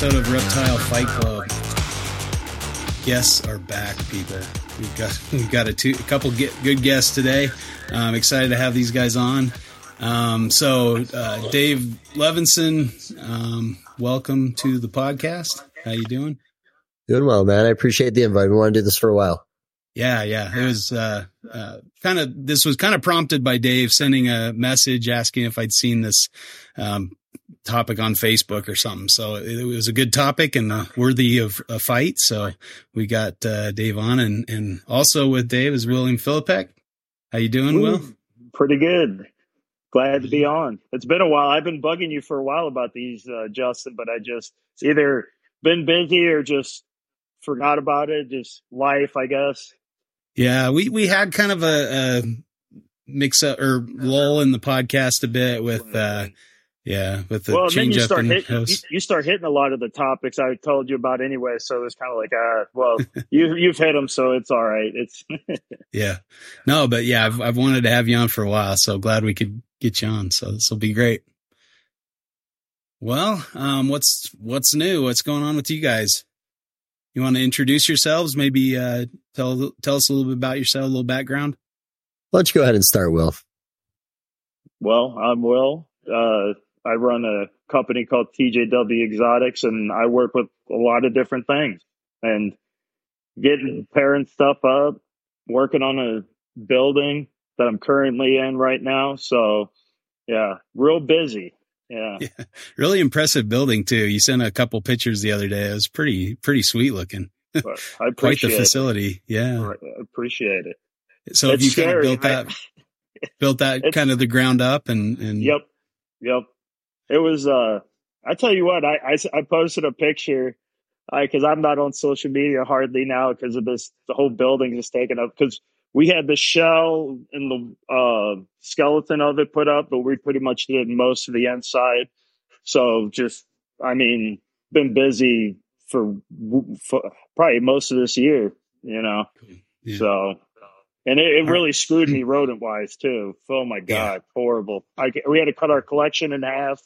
welcome to another episode of Reptile Fight Club. Guests are back, people. We've got we've got a, two, a couple get, good guests today. I'm excited to have these guys on. Um, so, uh, Dave Levinson, um, welcome to the podcast. How you doing? Doing well, man. I appreciate the invite. We want to do this for a while. Yeah, yeah. It was uh, uh, kind of this was kind of prompted by Dave sending a message asking if I'd seen this um, topic on Facebook or something. So it, was a good topic and uh, worthy of a fight. So we got uh, Dave on, and and also with Dave is William Filipek. How you doing, Ooh, Will? Pretty good. Glad to be on. It's been a while. I've been bugging you for a while about these, uh, Justin, but I just either been busy or just forgot about it. Just life, I guess. Yeah, we we had kind of a, a mix up or lull in the podcast a bit with uh yeah, with the well, change then you start in hitting, you, you, start hitting a lot of the topics I told you about anyway. So it's kind of like, uh, well, you you've hit them, so it's all right. It's yeah, no, but yeah, I've I've wanted to have you on for a while, so glad we could get you on. So this will be great. Well, um, what's what's new? What's going on with you guys? You want to introduce yourselves? Maybe uh, tell tell us a little bit about yourself, a little background. Why don't you go ahead and start, Will? Well, I'm Will. Uh, I run a company called TJW Exotics, and I work with a lot of different things and getting pairing stuff up, working on a building that I'm currently in right now. So, yeah, real busy. Yeah. yeah. Really impressive building too. You sent a couple pictures the other day. It was pretty, pretty sweet looking. I appreciate Quite the facility. It. Yeah. I appreciate it. So it's have you scary. kind of built that, built that kind of the ground up and, and. Yep. Yep. It was, uh, I tell you what, I, I, I posted a picture, I, cause I'm not on social media hardly now because of this, the whole building is taken up. Cause we had the shell and the, uh, skeleton of it put up, but we pretty much did most of the inside. So just, I mean, been busy for, for probably most of this year, you know? Yeah. So, and it, it, really screwed me rodent wise too. Oh my God, yeah. horrible. I, we had to cut our collection in half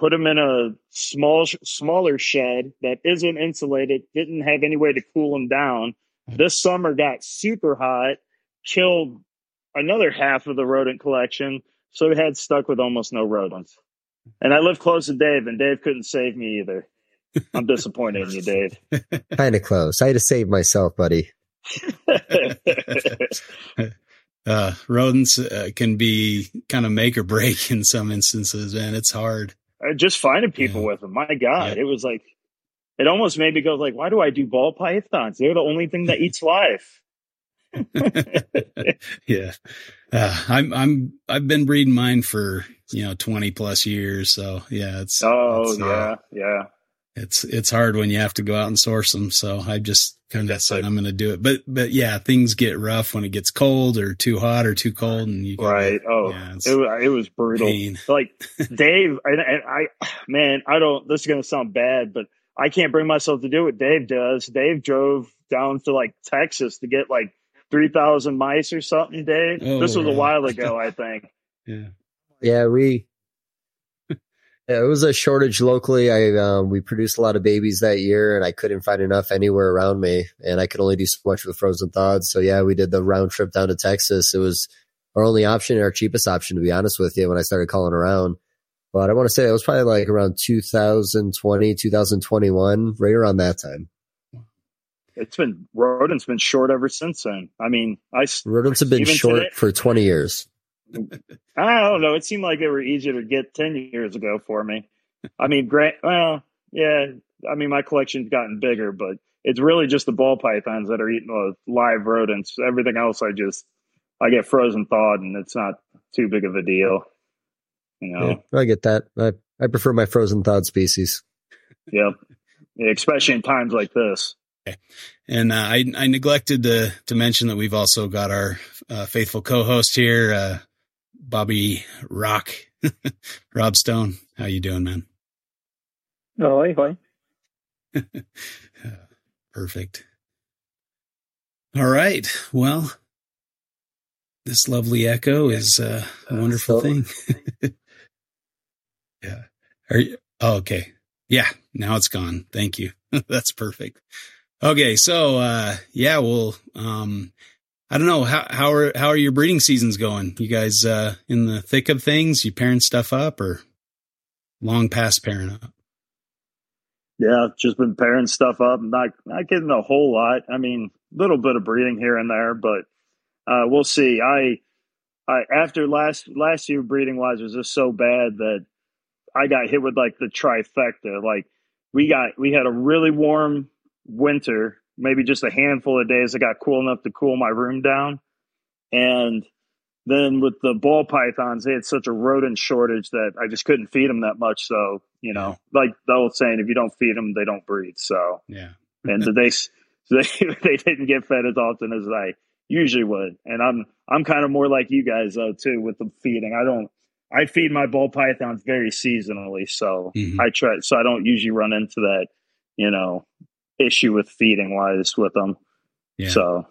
put them in a small, smaller shed that isn't insulated, didn't have any way to cool them down. This summer got super hot, killed another half of the rodent collection. So we had stuck with almost no rodents. And I live close to Dave, and Dave couldn't save me either. I'm disappointed in you, Dave. kind of close. I had to save myself, buddy. uh, rodents uh, can be kind of make or break in some instances, and it's hard. Uh, just finding people yeah. with them. My God, yeah. it was like it almost made me go like, why do I do ball pythons? They're the only thing that eats life. yeah, uh, I'm I'm I've been breeding mine for you know 20 plus years, so yeah, it's oh it's, yeah uh, yeah it's it's hard when you have to go out and source them. So I just kind of said I'm going to do it. But but yeah, things get rough when it gets cold or too hot or too cold, and you gotta, right. Oh, yeah, it, it was brutal. Pain. Like Dave, and, and I, man, I don't. This is going to sound bad, but I can't bring myself to do what Dave does. Dave drove down to like Texas to get like three thousand mice or something. Dave, oh, this was a while ago, I think. yeah. Yeah, we it was a shortage locally. I um, we produced a lot of babies that year, and I couldn't find enough anywhere around me, and I could only do so much with frozen thawed. So yeah, we did the round trip down to Texas. It was our only option, our cheapest option, to be honest with you. When I started calling around, but I want to say it was probably like around 2020, 2021, right around that time. It's been rodents been short ever since then. I mean, I rodents have been short today, for 20 years. I don't know. It seemed like they were easier to get 10 years ago for me. I mean, great. Well, yeah. I mean, my collection's gotten bigger, but it's really just the ball pythons that are eating the live rodents. Everything else, I just, I get frozen thawed and it's not too big of a deal. You know, yeah, I get that. I, I prefer my frozen thawed species. Yep. Especially in times like this. Okay. And uh, I, I neglected to, to mention that we've also got our uh, faithful co-host here, uh, Bobby Rock, Rob Stone. How you doing, man? Oh, hi, hi. Perfect. All right. Well, this lovely echo is uh, a wonderful so, thing. yeah. Are you? Oh, okay. Yeah, now it's gone. Thank you. That's perfect. Okay, so uh yeah, well um I don't know how how are how are your breeding seasons going? You guys uh in the thick of things? You pairing stuff up or long past pairing up? Yeah, just been pairing stuff up. Not not getting a whole lot. I mean, a little bit of breeding here and there, but uh, we'll see. I, I after last last year breeding wise was just so bad that I got hit with like the trifecta. Like we got we had a really warm winter, maybe just a handful of days that got cool enough to cool my room down, and then with the ball pythons, they had such a rodent shortage that I just couldn't feed them that much. So you know, yeah. like the old saying, if you don't feed them, they don't breed. So yeah, and they they they didn't get fed as often as I usually would. And I'm I'm kind of more like you guys though too with the feeding. I don't I feed my ball pythons very seasonally, so mm-hmm. I try so I don't usually run into that, you know, issue with feeding wise with them. Yeah. So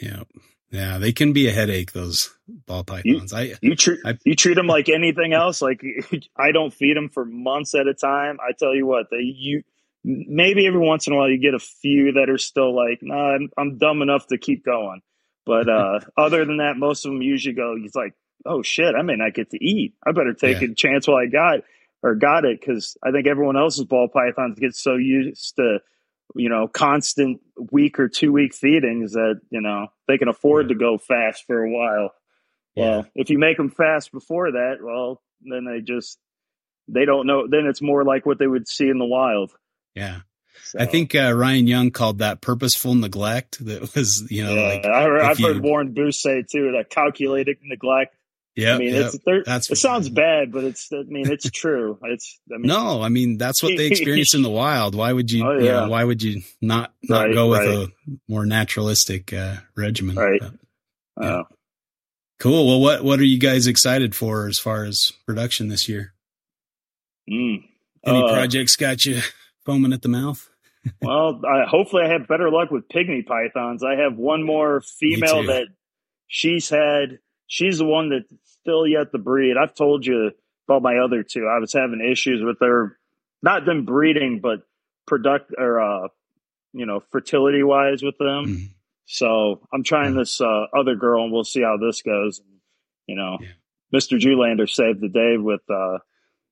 yeah. Yeah, they can be a headache. Those ball pythons. You, I you treat I, you treat them like anything else. Like I don't feed them for months at a time. I tell you what, they you maybe every once in a while you get a few that are still like, nah, I'm, I'm dumb enough to keep going. But uh, other than that, most of them usually go. He's like, oh shit, I may not get to eat. I better take yeah. a chance while I got or got it because I think everyone else's ball pythons get so used to you know constant week or two week feedings that you know they can afford to go fast for a while. Yeah. Well, if you make them fast before that, well, then they just they don't know. Then it's more like what they would see in the wild. Yeah. So. I think uh, Ryan Young called that purposeful neglect. That was, you know, yeah, like I have heard Warren Booth say too that calculated neglect. Yeah, I mean, yep, it sounds bad, but it's I mean it's true. It's I mean, no, I mean that's what they experience in the wild. Why would you? Oh, yeah. You know, why would you not not right, go with right. a more naturalistic uh, regimen? Right. But, yeah. uh, cool. Well, what what are you guys excited for as far as production this year? Mm, Any uh, projects got you foaming at the mouth? well, I, hopefully I have better luck with pygmy pythons. I have one more female that she's had. She's the one that's still yet to breed. I've told you about my other two. I was having issues with their, not them breeding, but product or, uh, you know, fertility wise with them. Mm-hmm. So I'm trying this uh, other girl and we'll see how this goes. You know, yeah. Mr. Julander saved the day with, uh,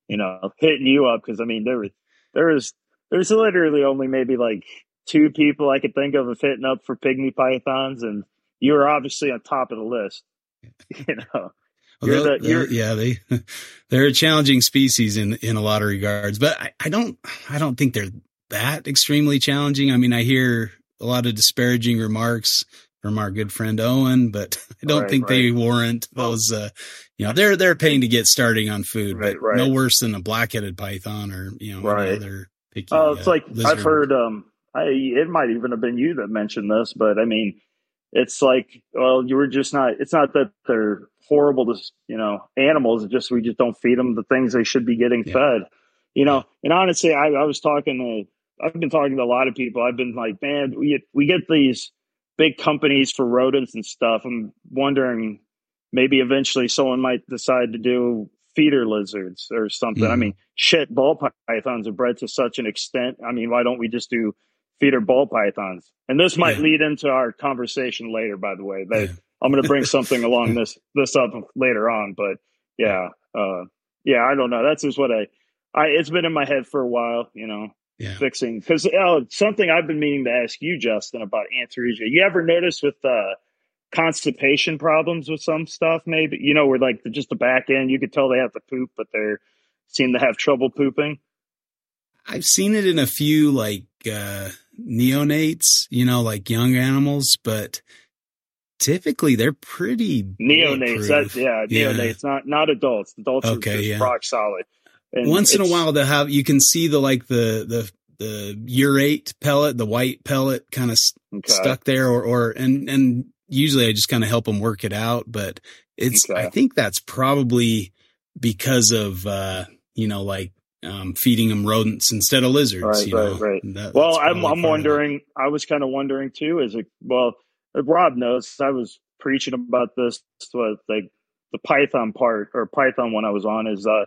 you know, hitting you up because I mean, there was, there was there's literally only maybe like two people I could think of of hitting up for pygmy pythons, and you were obviously on top of the list. You know, you're the, yeah, they they're a challenging species in in a lot of regards, but I, I don't I don't think they're that extremely challenging. I mean, I hear a lot of disparaging remarks from our good friend Owen, but I don't right, think right. they warrant those. Uh, you know, they're they're paying to get starting on food, right, but no worse than a black-headed python or you know right. other picky. Oh, uh, it's like lizard. I've heard. Um, I it might even have been you that mentioned this, but I mean, it's like, well, you were just not. It's not that they're horrible to you know animals. It's just we just don't feed them the things they should be getting yeah. fed. You know, and honestly, I, I was talking to. I've been talking to a lot of people. I've been like, man, we get, we get these big companies for rodents and stuff. I'm wondering maybe eventually someone might decide to do feeder lizards or something. Mm-hmm. I mean, shit, ball pythons are bred to such an extent. I mean, why don't we just do feeder ball pythons? And this might yeah. lead into our conversation later, by the way. Yeah. I'm going to bring something along this this up later on, but yeah, uh, yeah, I don't know. That's just what I, I. It's been in my head for a while, you know. Yeah. Fixing because uh, something I've been meaning to ask you, Justin, about Antaresia. You ever notice with uh, constipation problems with some stuff maybe you know where like the, just the back end you could tell they have to poop but they seem to have trouble pooping i've seen it in a few like uh neonates you know like young animals but typically they're pretty neonates that's yeah neonates yeah. not not adults adults okay, are just yeah. rock solid and once in a while they'll have you can see the like the the the urate pellet the white pellet kind of okay. stuck there or or and and usually I just kind of help them work it out, but it's, okay. I think that's probably because of, uh, you know, like, um, feeding them rodents instead of lizards. Right, you right, know? right. That, well, I'm, I'm wondering, I was kind of wondering too, is it, well, Rob knows I was preaching about this, what, like the Python part or Python one I was on is, uh,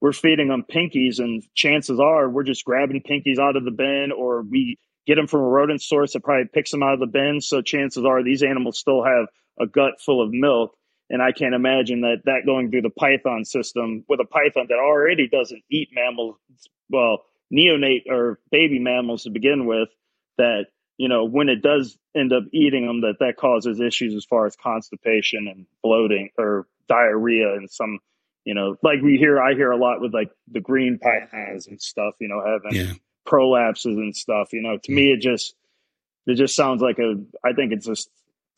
we're feeding them pinkies, and chances are we're just grabbing pinkies out of the bin, or we get them from a rodent source that probably picks them out of the bin. So chances are these animals still have a gut full of milk. And I can't imagine that that going through the python system with a python that already doesn't eat mammals, well, neonate or baby mammals to begin with, that you know when it does end up eating them, that that causes issues as far as constipation and bloating or diarrhea and some, you know, like we hear, I hear a lot with like the green pythons and stuff, you know, having Yeah. prolapses and stuff. You know, to me, it just it just sounds like a. I think it's just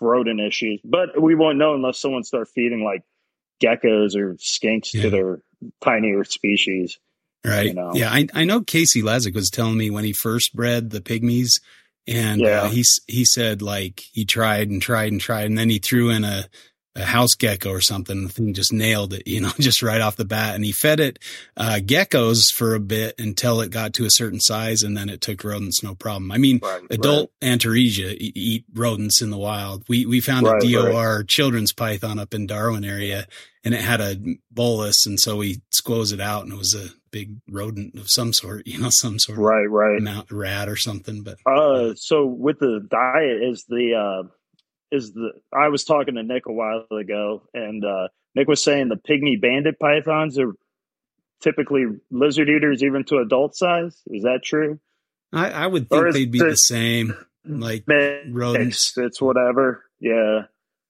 rodent issues, but we won't know unless someone starts feeding like geckos or skinks Yeah. to their tinier species. Right. you know. Yeah. I, I know Casey Lezick was telling me when he first bred the pygmies and Yeah. uh, he, he said like he tried and tried and tried and then he threw in a, a house gecko or something. The thing just nailed it, you know, just right off the bat. And he fed it, uh, geckos for a bit until it got to a certain size and then it took rodents no problem. I mean, Right, adult Antaresia e- eat rodents in the wild. We we found Right, a DOR children's python up in Darwin area, and it had a bolus, and so we squoze it out, and it was a big rodent of some sort, you know, some sort right, right. of mount rat or something. But Uh, so with the diet is the uh, is the I was talking to Nick a while ago, and uh, Nick was saying the pygmy banded pythons are typically lizard eaters, even to adult size. Is that true? I, I would think they'd be the- same. Like Mixed, rodents. It's whatever. Yeah.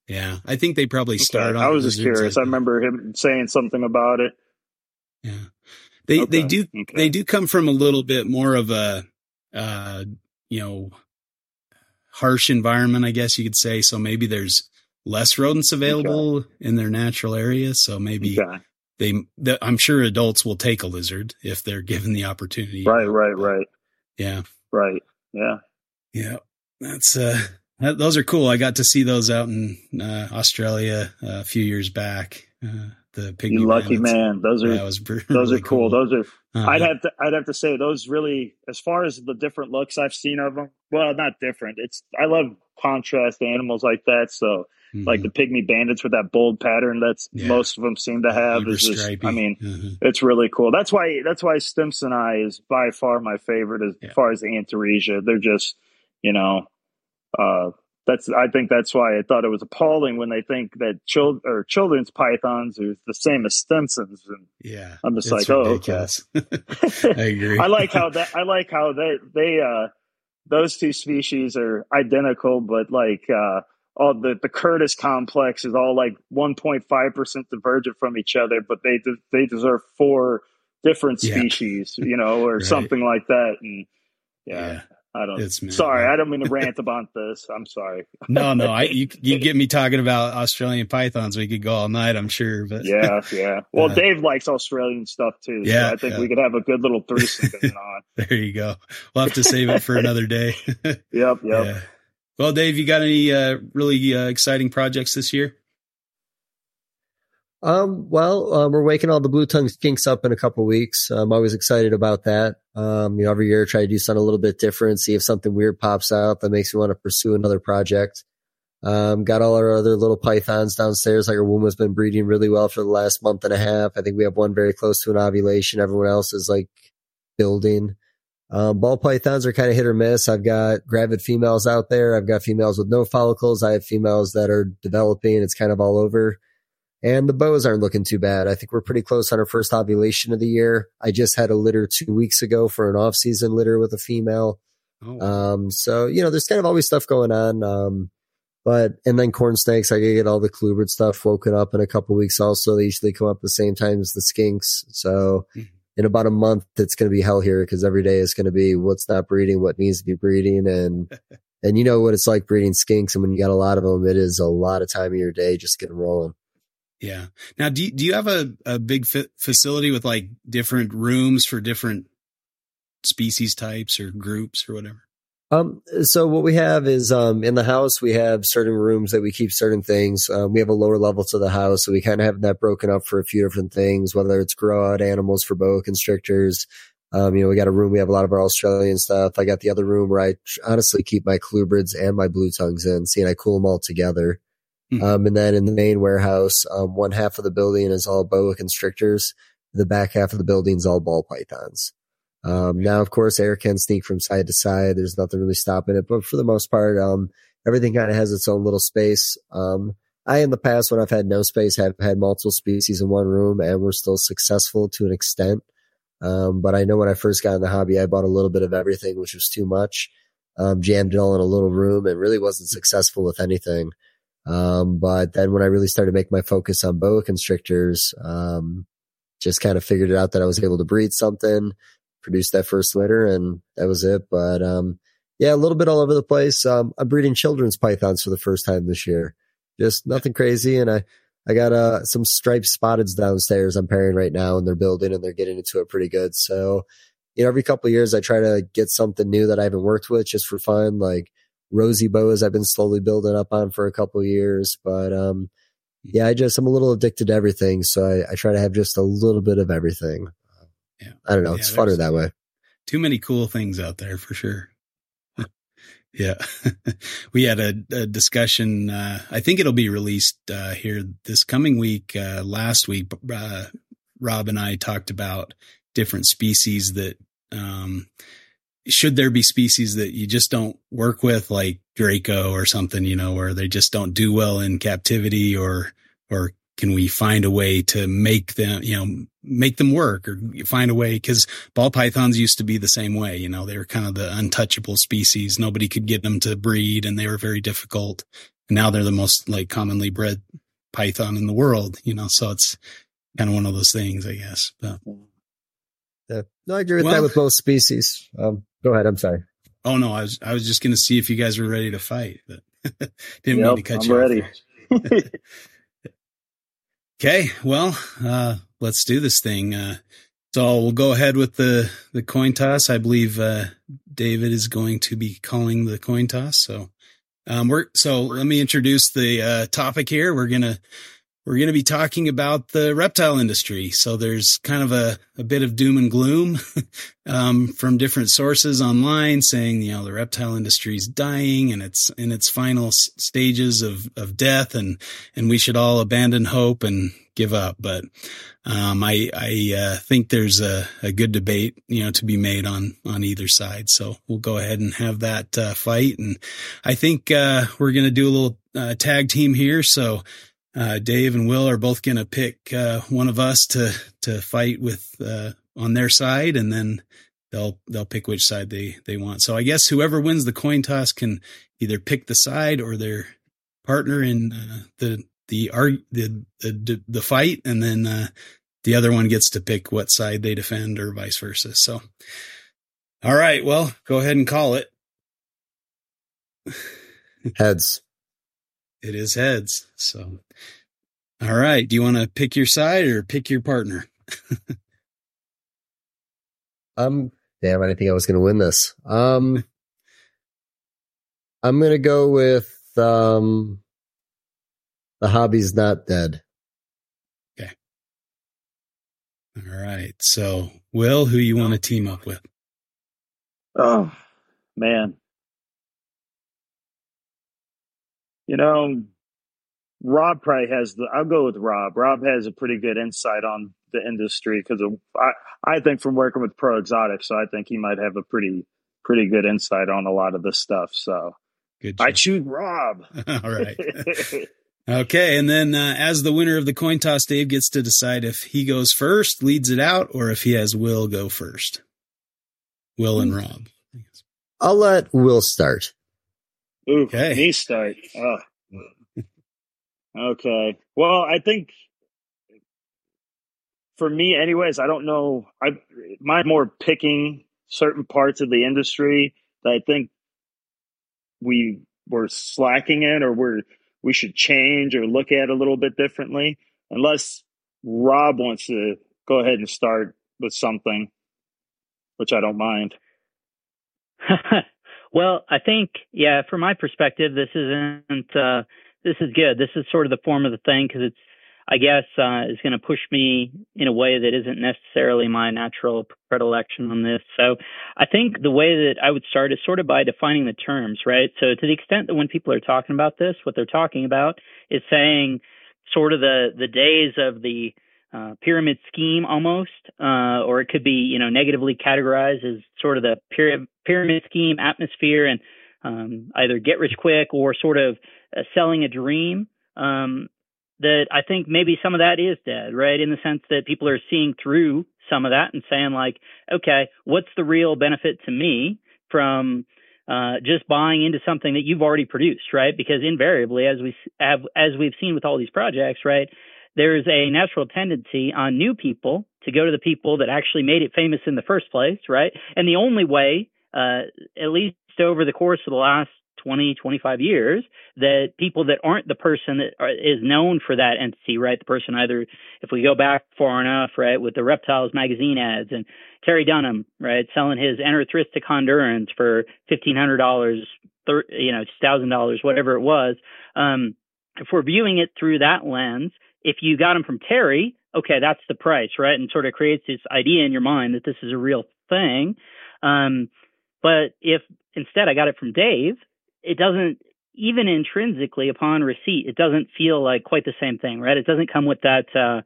Yeah, I think they probably start. Okay. off I was just curious. like I remember him saying something about it. Yeah, they they do okay. they do come from a little bit more of a uh you know harsh environment i guess you could say so maybe there's less rodents available in their natural area so maybe Okay. they the, i'm sure adults will take a lizard if they're given the opportunity Right, right, right, yeah right. Yeah. yeah that's uh that, those are cool i got to see those out in uh, australia uh, a few years back uh, the pygmy You lucky mammoths. man. Those are br- those are cool. Those are Uh-huh. I'd have to I'd have to say those really as far as the different looks I've seen of them. Well, not different. It's I love contrast animals like that. So like Mhm. the pygmy bandits with that bold pattern that's Yeah. most of them seem to have is just. I mean Mhm. it's really cool. That's why that's why Stimsoni is by far my favorite as Yeah. far as Antaresia. They're just you know uh that's I think that's why I thought it was appalling when they think that child or children's pythons are the same as Stimsons and Yeah. I'm just like, oh, okay. I agree. I like how that I like how they they uh those two species are identical, but like uh all the the Curtus complex is all like 1.5 percent divergent from each other, but they de- they deserve four different Yeah. species, you know, or Right. something like that. And yeah, yeah. I don't. It's mad. sorry, I don't mean to rant about this. I'm sorry. No, no. I you you get me talking about Australian pythons. We could go all night. I'm sure, but Yeah, yeah. Well, Uh, Dave likes Australian stuff too. so Yeah, I think yeah. we could have a good little threesome going on. there you go. We'll have to save it for another day. Yep, yep. Yeah. Well, Dave, you got any uh, really uh, exciting projects this year? Um, well, um, we're waking all the blue tongue skinks up in a couple weeks. I'm always excited about that. Um, you know, every year I try to do something a little bit different, see if something weird pops out that makes me want to pursue another project. Um, got all our other little pythons downstairs. Like our Woma has been breeding really well for the last month and a half. I think we have one very close to an ovulation. Everyone else is like building. Um, ball pythons are kind of hit or miss. I've got gravid females out there. I've got females with no follicles. I have females that are developing. It's kind of all over. And the boas aren't looking too bad. I think we're pretty close on our first ovulation of the year. I just had a litter two weeks ago for an off season litter with a female. Oh, Um, so, you know, there's kind of always stuff going on. Um, but, and then corn snakes, I get all the colubrid stuff woken up in a couple weeks also. They usually come up the same time as the skinks. So Mhm. in about a month, it's going to be hell here because every day is going to be what's not breeding, what needs to be breeding. And, and you know what it's like breeding skinks. And when you got a lot of them, it is a lot of time of your day just getting rolling. Yeah. Now, do you, do you have a, a big fa- facility with like different rooms for different species types or groups or whatever? Um, so what we have is, um, in the house, we have certain rooms that we keep certain things. Um, we have a lower level to the house. So we kind of have that broken up for a few different things, whether it's grow out animals for boa constrictors. Um, you know, we got a room, we have a lot of our Australian stuff. I got the other room where I honestly keep my colubrids and my blue tongues in, seeing I cool them all together. Mhm. Um, and then in the main warehouse, um, one half of the building is all boa constrictors. The back half of the building is all ball pythons. Um, now, of course, air can sneak from side to side. There's nothing really stopping it, but for the most part, um, everything kind of has its own little space. Um, I, in the past, when I've had no space, have had multiple species in one room and we're still successful to an extent. Um, but I know when I first got in the hobby, I bought a little bit of everything, which was too much. Jammed it all in a little room and really wasn't successful with anything. Um, but then when I really started make my focus on boa constrictors, um, just kind of figured it out that I was able to breed something, produce that first litter and that was it. But, um, yeah, a little bit all over the place. Um, I'm breeding children's pythons for the first time this year. Just nothing crazy. And I, I got uh, some striped spotteds downstairs I'm pairing right now and they're building and they're getting into it pretty good. So, you know, every couple years I try to get something new that I haven't worked with just for fun, like rosy boas I've been slowly building up on for a couple of years. But, um, yeah, I just, I'm a little addicted to everything. So I, I try to have just a little bit of everything. Yeah. I don't know. Yeah, it's funner that way. Too many cool things out there for sure. Yeah. we had a, a discussion. Uh, I think it'll be released, uh, here this coming week. Uh, last week, uh, Rob and I talked about different species that, um, should there be species that you just don't work with, like Draco or something, you know, where they just don't do well in captivity or, or can we find a way to make them, you know, make them work or find a way? Cause ball pythons used to be the same way. You know, they were kind of the untouchable species. Nobody could get them to breed and they were very difficult. And now they're the most like commonly bred python in the world, you know, so it's kind of one of those things, I guess. But, yeah. No, I agree with well, that with most species. Um, go ahead. I'm sorry. Oh no, I was, I was just going to see if you guys were ready to fight, but didn't yep, mean to cut I'm you ready. Okay, well, uh, let's do this thing. Uh, so we'll go ahead with the, the coin toss. I believe, uh, David is going to be calling the coin toss. So, um, we're, so let me introduce the, uh, topic here. We're going to, we're going to be talking about the reptile industry. So there's kind of a, a bit of doom and gloom, um, from different sources online saying, you know, the reptile industry is dying and it's in its final s- stages of, of death and, and we should all abandon hope and give up. But, um, I, I, uh, think there's a, a good debate, you know, to be made on, on either side. So we'll go ahead and have that, uh, fight. And I think, uh, we're going to do a little, uh, tag team here. So, uh, Dave and Will are both going to pick uh, one of us to to fight with uh, on their side, and then they'll they'll pick which side they they want. So I guess whoever wins the coin toss can either pick the side or their partner in uh, the the the the the fight, and then uh, the other one gets to pick what side they defend, or vice versa. So, all right, well, go ahead and call it. Heads. It is heads. So, all right. Do you want to pick your side or pick your partner? um, damn, I didn't think I was going to win this. Um, I'm going to go with, um, the hobby's not dead. Okay. All right. So, Will, who you want to team up with? Oh, man. You know, Rob probably has the. I'll go with Rob. Rob has a pretty good insight on the industry because I I think from working with Pro Exotic, so I think he might have a pretty pretty good insight on a lot of this stuff. So good. I choose Rob. All right. okay, and then uh, as the winner of the coin toss, Dave gets to decide if he goes first, leads it out, or if he has Will go first. Will and Rob. I'll let Will start. Ooh, okay. me start. Oh. Okay. Well, I think for me, anyways, I don't know. I my more picking certain parts of the industry that I think we were slacking in, or we're we should change or look at a little bit differently. Unless Rob wants to go ahead and start with something, which I don't mind. Well, I think, yeah, from my perspective, this isn't, uh, this is good. This is sort of the form of the thing because it's, I guess, uh, is going to push me in a way that isn't necessarily my natural predilection on this. So I think the way that I would start is sort of by defining the terms, right? So to the extent that when people are talking about this, what they're talking about is saying sort of the, the days of the, uh, pyramid scheme almost, uh, or it could be you know negatively categorized as sort of the pyramid scheme atmosphere and um, either get rich quick or sort of uh, selling a dream. Um, that I think maybe some of that is dead, right? In the sense that people are seeing through some of that and saying like, okay, what's the real benefit to me from uh, just buying into something that you've already produced, right? Because invariably, as we have, as we've seen with all these projects, right, there's a natural tendency on new people to go to the people that actually made it famous in the first place, right? And the only way, uh, at least over the course of the last 20, 25 years that people that aren't the person that are, is known for that entity, right? The person either, if we go back far enough, right, with the Reptiles magazine ads and Terry Dunham, right, selling his Anerythristic Hondurans for $1,500, you know, $1,000, whatever it was. Um, if we're viewing it through that lens, if you got them from Terry, okay, that's the price, right? And sort of creates this idea in your mind that this is a real thing. Um, but if instead I got it from Dave, it doesn't even intrinsically upon receipt, it doesn't feel like quite the same thing, right? It doesn't come with that uh,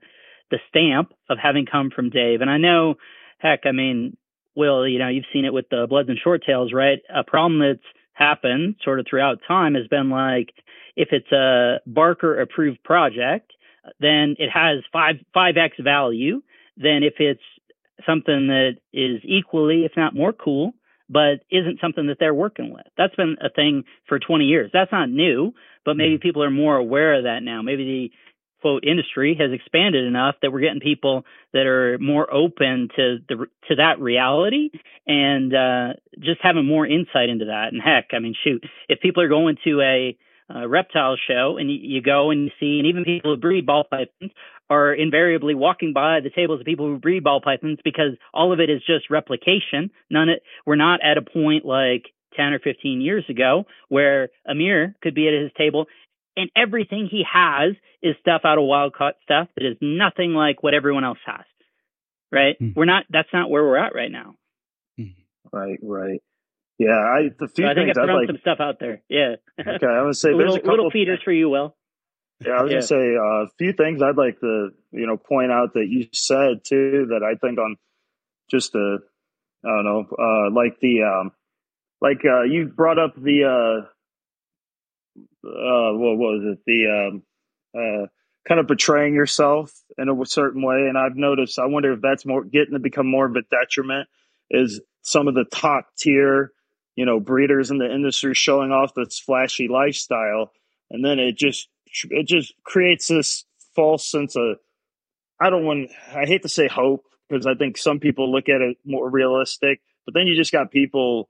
the stamp of having come from Dave. And I know, heck, I mean, Will, you know, you've seen it with the Bloods and Short Tails, right? A problem that's happened sort of throughout time has been like if it's a Barker approved project, then it has five five x value. Then if it's something that is equally, if not more cool, but isn't something that they're working with. That's been a thing for 20 years. That's not new, but maybe mm-hmm. people are more aware of that now. Maybe the quote industry has expanded enough that we're getting people that are more open to the to that reality and uh, just having more insight into that. And heck, I mean, shoot, if people are going to a uh, reptile show and you, you, go and you see, and even people who breed ball pythons are invariably walking by the tables of people who breed ball pythons because all of it is just replication. None of we're not at a point like 10 or 15 years ago where Amir could be at his table and everything he has is stuff out of wild caught stuff that is nothing like what everyone else has. Right? Mm. We're not, that's not where we're at right now. Hmm. Right, right. Yeah, I the few so I think I've thrown like, some stuff out there. Yeah. okay, I would say little, there's a couple little feeders for you, Will. Yeah, I was yeah. gonna say uh, a few things I'd like to you know point out that you said too that I think on just a I don't know uh, like the um, like uh, you brought up the uh, uh, what was it the um, uh, kind of betraying yourself in a certain way, and I've noticed. I wonder if that's more getting to become more of a detriment. Is some of the top tier you know breeders in the industry showing off this flashy lifestyle and then it just it just creates this false sense of i don't want i hate to say hope because i think some people look at it more realistic but then you just got people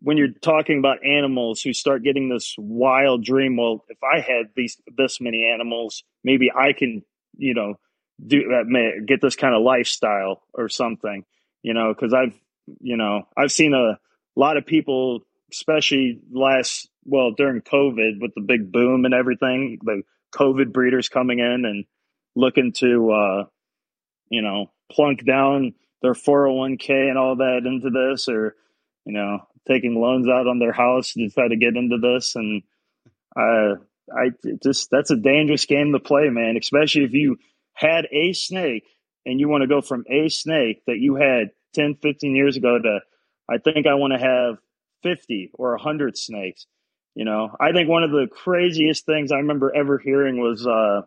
when you're talking about animals who start getting this wild dream well if i had these this many animals maybe i can you know do uh, that May get this kind of lifestyle or something you know because i've you know i've seen a lot of people, especially last well during COVID with the big boom and everything, the COVID breeders coming in and looking to uh, you know plunk down their 401k and all that into this, or you know taking loans out on their house to try to get into this, and uh, I just that's a dangerous game to play, man. Especially if you had a snake and you want to go from a snake that you had 10, 15 years ago to I think I want to have 50 or 100 snakes. You know, I think one of the craziest things I remember ever hearing was, uh,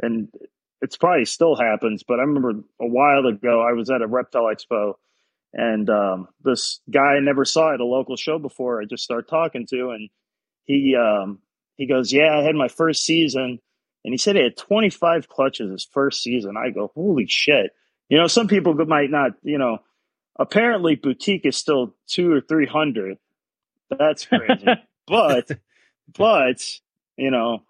and it's probably still happens, but I remember a while ago I was at a reptile expo and um, this guy I never saw at a local show before. I just started talking to, and he um, he goes, "Yeah, I had my first season," and he said he had 25 clutches his first season. I go, "Holy shit!" You know, some people might not, you know, apparently boutique is still two or three hundred. That's crazy. but but you know,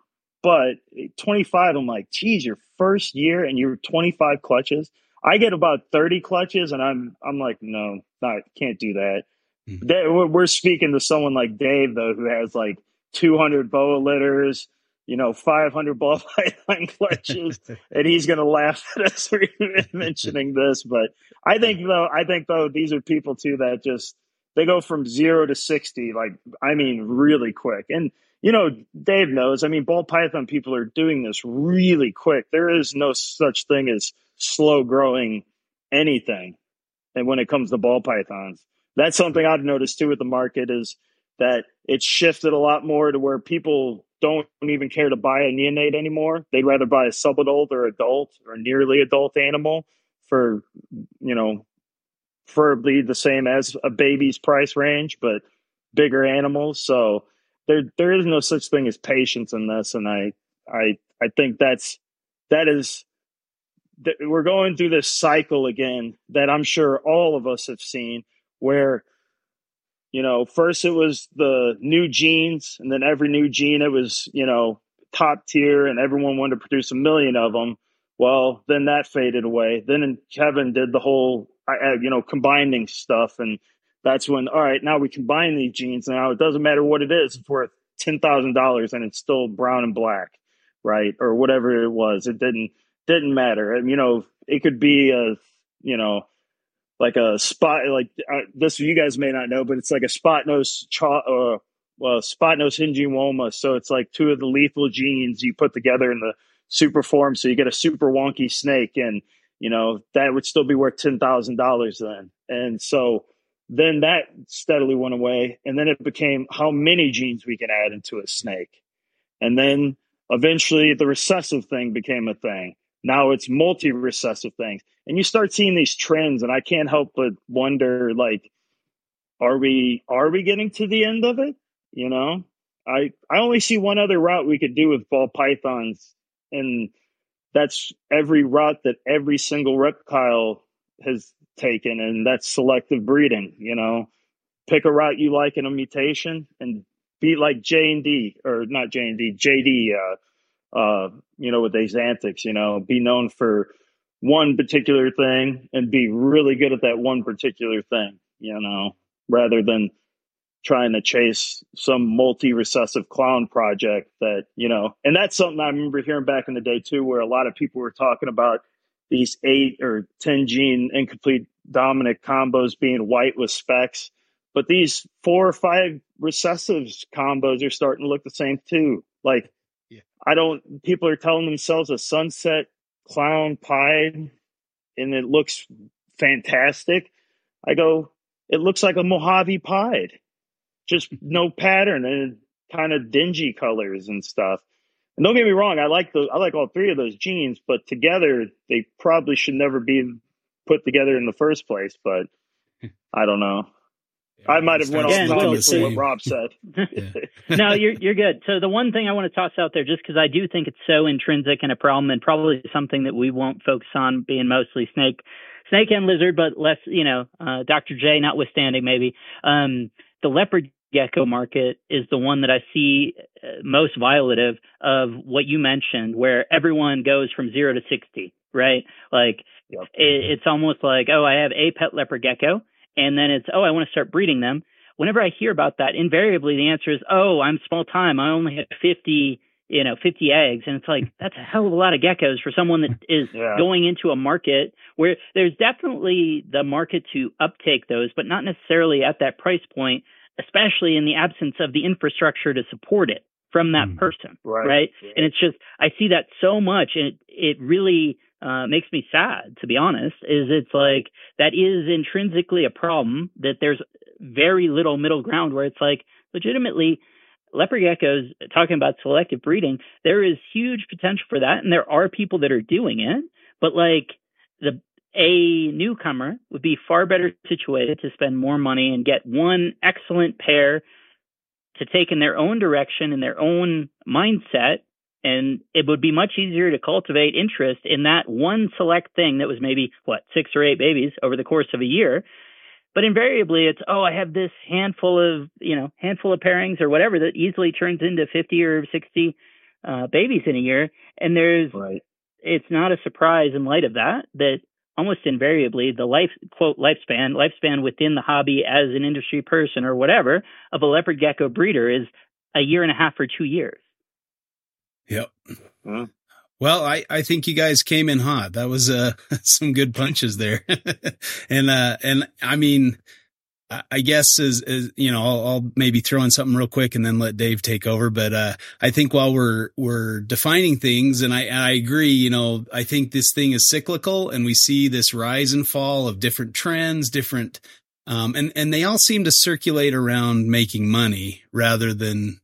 but twenty five. I'm like, geez, your first year and you're twenty five clutches. I get about thirty clutches, and I'm I'm like, no, not can't do that. Mm-hmm. We're speaking to someone like Dave though, who has like 200 boa litters, you know, 500 ball python clutches, and he's going to laugh at us for mentioning this. But I think though, I think though, these are people too that just they go from zero to 60, like I mean, really quick. And you know, Dave knows. I mean, ball python people are doing this really quick. There is no such thing as slow growing anything. And when it comes to ball pythons, that's something I've noticed too with the market is that it's shifted a lot more to where people don't even care to buy a neonate anymore. They'd rather buy a subadult or adult or nearly adult animal for, you know, preferably the same as a baby's price range, but bigger animals. So there there is no such thing as patience in this, and I I I think that's that is that we're going through this cycle again that I'm sure all of us have seen where you know first it was the new genes and then every new gene it was you know top tier and everyone wanted to produce a million of them well then that faded away. Then kevin did the whole you know combining stuff and that's when all right now we combine these genes. Now it doesn't matter what it is it's worth $10000 and it's still brown and black right or whatever it was. It didn't didn't matter. And you know it could be a you know like a spot like uh, this you guys may not know but it's like a spot nose cha- uh, well spot nose Woma. so it's like two of the lethal genes you put together in the super form so you get a super wonky snake and you know that would still be worth $10,000 then and so then that steadily went away. And then it became how many genes we can add into a snake. And then eventually the recessive thing became a thing. Now it's multi recessive things. And you start seeing these trends, and I can't help but wonder like, are we are we getting to the end of it? You know? I I only see one other route we could do with ball pythons, and that's every route that every single reptile has taken, and that's selective breeding. You know, pick a route you like in a mutation and be like J and D or not J and D, JD. Uh, uh, you know, with these antics, you know, be known for one particular thing and be really good at that one particular thing. You know, rather than trying to chase some multi-recessive clown project that you know and that's something i remember hearing back in the day too where a lot of people were talking about these eight or 10 gene incomplete dominant combos being white with specks. But these four or five recessives combos are starting to look the same too. Like. I don't, people are telling themselves a sunset clown pied and it looks fantastic. I go, it looks like a Mojave pied, just no pattern and kind of dingy colors and stuff. And don't get me wrong, I like the I like all three of those genes, but together they probably should never be put together in the first place. But I don't know. I might have went off topic from what Rob said. no, you're you're good. So the one thing I want to toss out there, just because I do think it's so intrinsic and a problem, and probably something that we won't focus on, being mostly snake, snake and lizard, but less, you know, uh, Dr. J notwithstanding, maybe. Um, the leopard gecko market is the one that I see uh, most violative of what you mentioned, where everyone goes from zero to 60, right? Like yep. it, it's almost like, oh, I have a pet leopard gecko. And then it's, oh, I want to start breeding them. Whenever I hear about that, invariably the answer is, oh, I'm small time. I only have 50, you know, 50 eggs. And it's like, that's a hell of a lot of geckos for someone that is yeah. going into a market where there's definitely the market to uptake those, but not necessarily at that price point especially in the absence of the infrastructure to support it from that mm. person. Right. right. And it's just, I see that so much and it, it really uh, makes me sad, to be honest, is it's like that is intrinsically a problem that there's very little middle ground where it's like legitimately leopard geckos talking about selective breeding there is huge potential for that and there are people that are doing it but like the a newcomer would be far better situated to spend more money and get one excellent pair to take in their own direction in their own mindset and it would be much easier to cultivate interest in that one select thing that was maybe what six or eight babies over the course of a year. But invariably it's oh i have this handful of you know handful of pairings or whatever that easily turns into 50 or 60 uh, babies in a year. And there's right. it's not a surprise in light of that that almost invariably the life quote lifespan lifespan within the hobby as an industry person or whatever of a leopard gecko breeder is a year and a half or two years yep huh? well i i think you guys came in hot that was uh some good punches there and uh and i mean I guess is, is you know, I'll, I'll, maybe throw in something real quick and then let Dave take over. But, uh, I think while we're, we're defining things and I, I agree, you know, I think this thing is cyclical and we see this rise and fall of different trends, different, um, and, and they all seem to circulate around making money rather than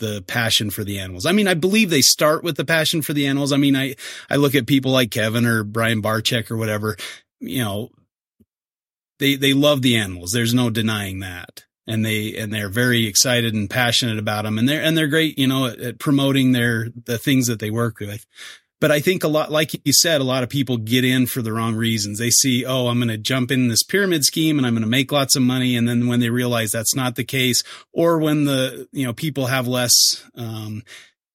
the passion for the animals. I mean, I believe they start with the passion for the animals. I mean, I, I look at people like Kevin or Brian Barczyk or whatever, you know, they, they love the animals. There's no denying that. And they, and they're very excited and passionate about them. And they're, and they're great, you know, at, at promoting their, the things that they work with. But I think a lot, like you said, a lot of people get in for the wrong reasons. They see, oh, I'm going to jump in this pyramid scheme and I'm going to make lots of money. And then when they realize that's not the case, or when the, you know, people have less, um,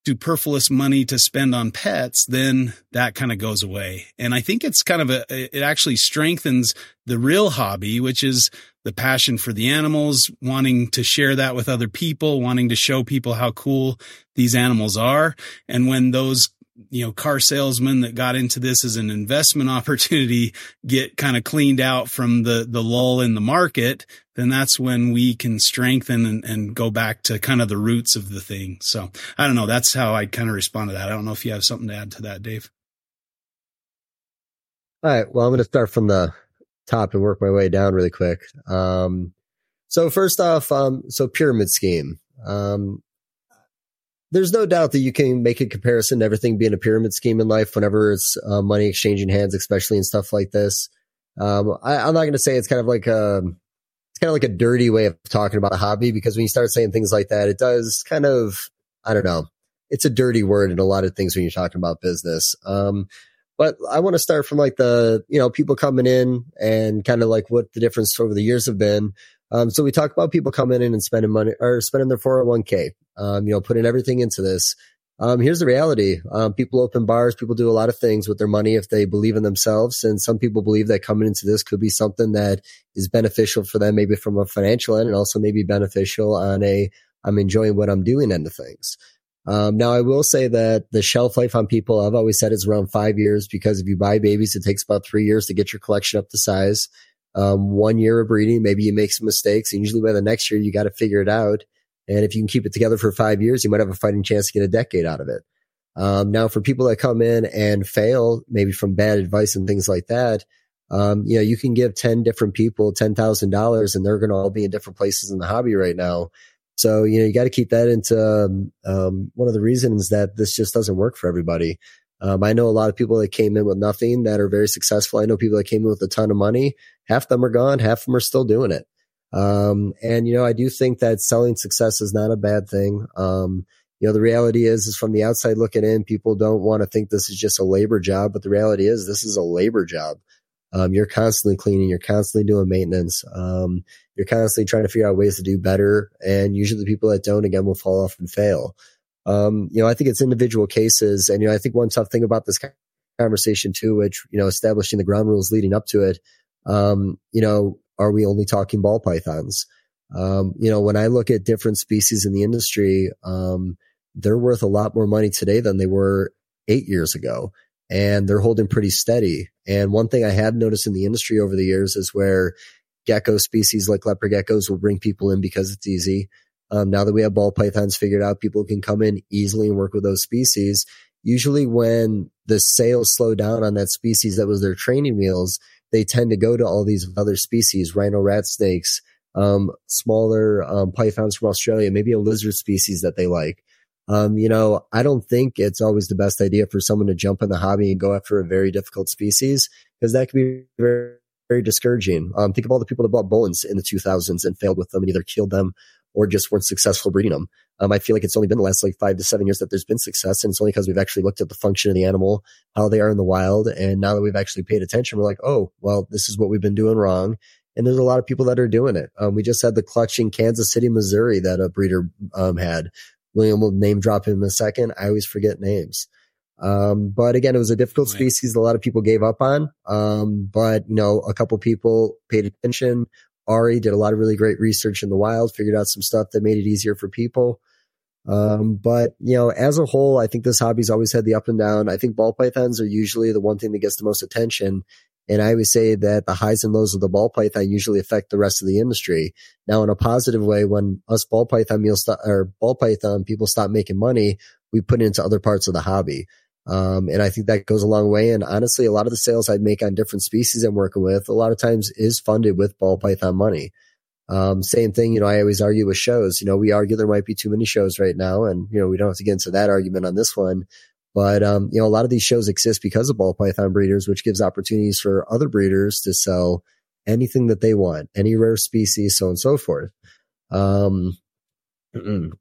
superfluous money to spend on pets, then that kind of goes away. And I think it's kind of a, it actually strengthens the real hobby, which is the passion for the animals, wanting to share that with other people, wanting to show people how cool these animals are. And when those you know, car salesmen that got into this as an investment opportunity get kind of cleaned out from the, the lull in the market, then that's when we can strengthen and, and go back to kind of the roots of the thing. So I don't know. That's how I kind of respond to that. I don't know if you have something to add to that, Dave. All right. Well, I'm going to start from the top and work my way down really quick. Um, so first off, um, so pyramid scheme. Um, there's no doubt that you can make a comparison to everything being a pyramid scheme in life whenever it's uh, money exchanging hands, especially in stuff like this. Um, I, am not going to say it's kind of like a, it's kind of like a dirty way of talking about a hobby because when you start saying things like that, it does kind of, I don't know, it's a dirty word in a lot of things when you're talking about business. Um, but I want to start from like the, you know, people coming in and kind of like what the difference over the years have been. Um, so we talk about people coming in and spending money or spending their 401k um, you know, putting everything into this. Um, here's the reality. Um, people open bars. People do a lot of things with their money if they believe in themselves. And some people believe that coming into this could be something that is beneficial for them, maybe from a financial end and also maybe beneficial on a, I'm enjoying what I'm doing end of things. Um, now I will say that the shelf life on people, I've always said is around five years because if you buy babies, it takes about three years to get your collection up to size. Um, one year of breeding, maybe you make some mistakes and usually by the next year, you got to figure it out. And if you can keep it together for five years, you might have a fighting chance to get a decade out of it. Um, now for people that come in and fail, maybe from bad advice and things like that, um, you know, you can give 10 different people $10,000 and they're going to all be in different places in the hobby right now. So, you know, you got to keep that into, um, um, one of the reasons that this just doesn't work for everybody. Um, I know a lot of people that came in with nothing that are very successful. I know people that came in with a ton of money. Half of them are gone. Half of them are still doing it. Um, and, you know, I do think that selling success is not a bad thing. Um, you know, the reality is, is from the outside looking in, people don't want to think this is just a labor job, but the reality is this is a labor job. Um, you're constantly cleaning, you're constantly doing maintenance. Um, you're constantly trying to figure out ways to do better. And usually the people that don't again will fall off and fail. Um, you know, I think it's individual cases. And, you know, I think one tough thing about this conversation too, which, you know, establishing the ground rules leading up to it, um, you know, are we only talking ball pythons? Um, you know, when I look at different species in the industry, um, they're worth a lot more money today than they were eight years ago. And they're holding pretty steady. And one thing I have noticed in the industry over the years is where gecko species like leopard geckos will bring people in because it's easy. Um, now that we have ball pythons figured out, people can come in easily and work with those species. Usually when the sales slow down on that species that was their training wheels, they tend to go to all these other species, rhino rat snakes, um, smaller um, pythons from Australia, maybe a lizard species that they like. Um, you know, I don't think it's always the best idea for someone to jump in the hobby and go after a very difficult species because that can be very, very discouraging. Um, think of all the people that bought Boelens in the 2000s and failed with them and either killed them or just weren't successful breeding them. Um, I feel like it's only been the last like five to seven years that there's been success. And it's only because we've actually looked at the function of the animal, how they are in the wild. And now that we've actually paid attention, we're like, oh, well, this is what we've been doing wrong. And there's a lot of people that are doing it. Um, we just had the clutch in Kansas City, Missouri that a breeder, um, had. William will name drop him in a second. I always forget names. Um, but again, it was a difficult species a lot of people gave up on. Um, but you know, a couple people paid attention, Ari did a lot of really great research in the wild, figured out some stuff that made it easier for people. Um, but you know, as a whole, I think this hobby's always had the up and down. I think ball pythons are usually the one thing that gets the most attention. And I always say that the highs and lows of the ball python usually affect the rest of the industry. Now, in a positive way, when us ball python meals st- or ball python people stop making money, we put it into other parts of the hobby. Um, and I think that goes a long way. And honestly, a lot of the sales I make on different species I'm working with, a lot of times is funded with ball python money. Um, same thing, you know, I always argue with shows. You know, we argue there might be too many shows right now, and you know, we don't have to get into that argument on this one. But um, you know, a lot of these shows exist because of ball python breeders, which gives opportunities for other breeders to sell anything that they want, any rare species, so on and so forth. Um,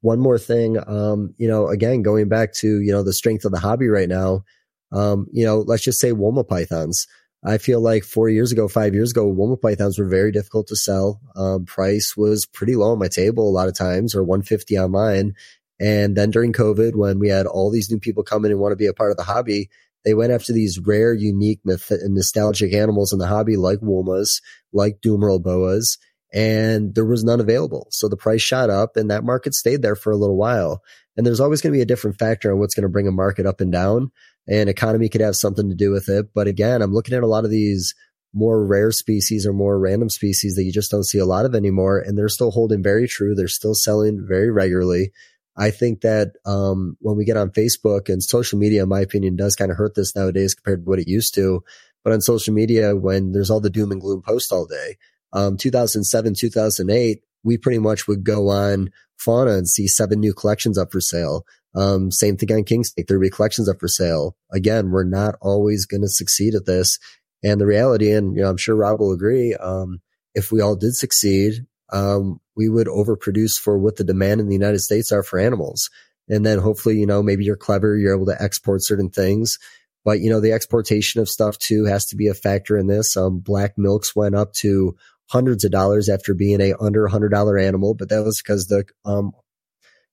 one more thing, um, you know, again, going back to, you know, the strength of the hobby right now, um, you know, let's just say Woma pythons. I feel like four years ago, five years ago, Woma pythons were very difficult to sell. Um, price was pretty low on my table a lot of times or 150 online. And then during COVID, when we had all these new people come in and want to be a part of the hobby, they went after these rare, unique, nostalgic animals in the hobby, like Womas, like Dumeril boas, and there was none available. So the price shot up and that market stayed there for a little while. And there's always going to be a different factor on what's going to bring a market up and down. And economy could have something to do with it. But again, I'm looking at a lot of these more rare species or more random species that you just don't see a lot of anymore. And they're still holding very true. They're still selling very regularly. I think that um, when we get on Facebook and social media, in my opinion, does kind of hurt this nowadays compared to what it used to. But on social media, when there's all the doom and gloom post all day, um, 2007, 2008, we pretty much would go on Fauna and see seven new collections up for sale. Um, same thing on King Snake. There would be collections up for sale. Again, we're not always going to succeed at this. And the reality, and you know, I'm sure Rob will agree, um, if we all did succeed, um, we would overproduce for what the demand in the United States are for animals. And then hopefully, you know, maybe you're clever, you're able to export certain things. But, you know, the exportation of stuff too has to be a factor in this. Um, black milks went up to hundreds of dollars after being a under hundred dollar animal, but that was because the, um,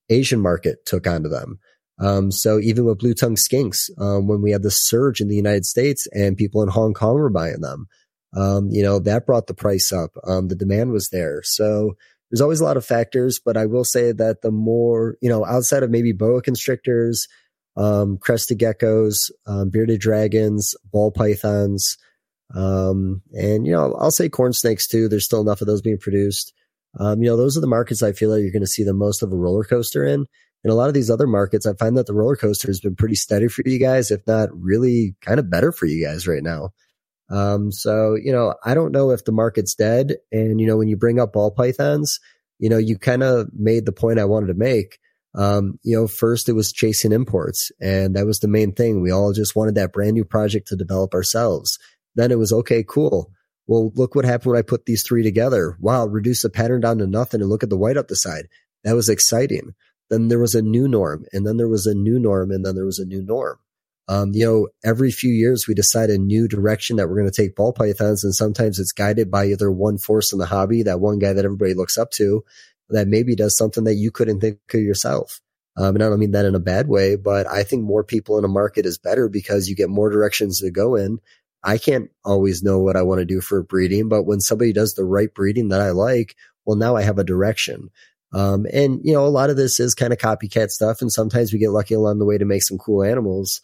Asian market took onto them. Um, so even with blue tongue skinks, um, when we had the surge in the United States and people in Hong Kong were buying them, um, you know, that brought the price up. Um, the demand was there. So there's always a lot of factors, but I will say that the more, you know, outside of maybe boa constrictors, um, crested geckos, bearded dragons, ball pythons, um, and, you know, I'll say corn snakes too. There's still enough of those being produced. Um, you know, those are the markets I feel like you're going to see the most of a roller coaster in. In a lot of these other markets, I find that the roller coaster has been pretty steady for you guys, if not really kind of better for you guys right now. Um, so, you know, I don't know if the market's dead. And, you know, when you bring up ball pythons, you know, you kind of made the point I wanted to make. Um, you know, first it was chasing imports and that was the main thing. We all just wanted that brand new project to develop ourselves. Then it was okay, cool. Well, look what happened when I put these three together. Wow, reduce the pattern down to nothing and look at the white up the side. That was exciting. Then there was a new norm and then there was a new norm and then there was a new norm. Um, you know, every few years we decide a new direction that we're going to take ball pythons, and sometimes it's guided by either one force in the hobby, that one guy that everybody looks up to, that maybe does something that you couldn't think of yourself. Um, and I don't mean that in a bad way, but I think more people in a market is better because you get more directions to go in. I can't always know what I want to do for breeding, but when somebody does the right breeding that I like, well, now I have a direction. Um, and you know, a lot of this is kind of copycat stuff, and sometimes we get lucky along the way to make some cool animals.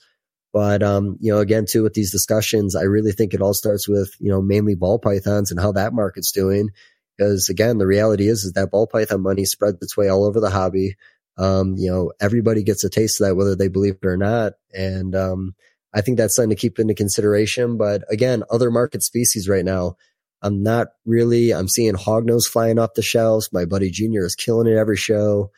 But, um, you know, again, too, with these discussions, I really think it all starts with, you know, mainly ball pythons and how that market's doing. Because again, the reality is, is that ball python money spreads its way all over the hobby. Um, you know, everybody gets a taste of that, whether they believe it or not. And, um, I think that's something to keep into consideration. But again, other market species right now, I'm not really, I'm seeing hognose flying off the shelves. My buddy Junior is killing it every show.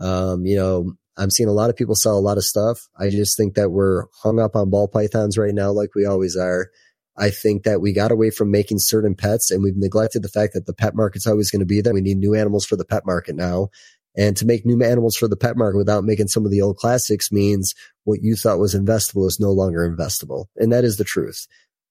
Um, you know, I'm seeing a lot of people sell a lot of stuff. I just think that we're hung up on ball pythons right now, like we always are. I think that we got away from making certain pets and we've neglected the fact that the pet market's always going to be there. We need new animals for the pet market now. And to make new animals for the pet market without making some of the old classics means what you thought was investable is no longer investable. And that is the truth.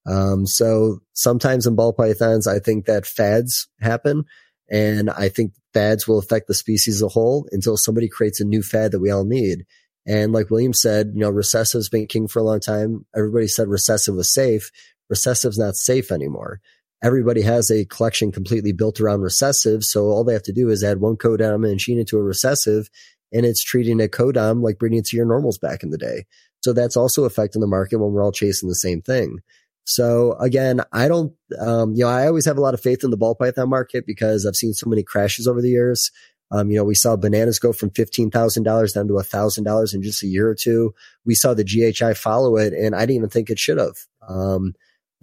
Um, so sometimes in ball pythons, I think that fads happen and I think fads will affect the species as a whole until somebody creates a new fad that we all need. And like William said, you know, recessive's been king for a long time. Everybody said recessive was safe. Recessive's not safe anymore. Everybody has a collection completely built around recessive. So all they have to do is add one codominant gene into a recessive and it's treating a codom like breeding to your normals back in the day. So that's also affecting the market when we're all chasing the same thing. So again, I don't, um, you know, I always have a lot of faith in the ball python market because I've seen so many crashes over the years. Um, you know, we saw bananas go from $15,000 down to $1,000 in just a year or two. We saw the GHI follow it and I didn't even think it should have. Um,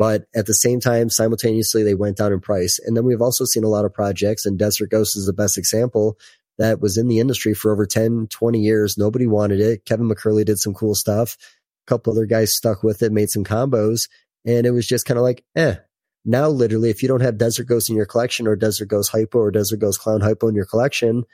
but at the same time, simultaneously, they went down in price. And then we've also seen a lot of projects and Desert Ghost is the best example that was in the industry for over 10, 20 years. Nobody wanted it. Kevin McCurley did some cool stuff. A couple other guys stuck with it, made some combos and it was just kind of like, eh. Now, literally, if you don't have Desert Ghost in your collection or Desert Ghost Hypo or Desert Ghost Clown Hypo in your collection,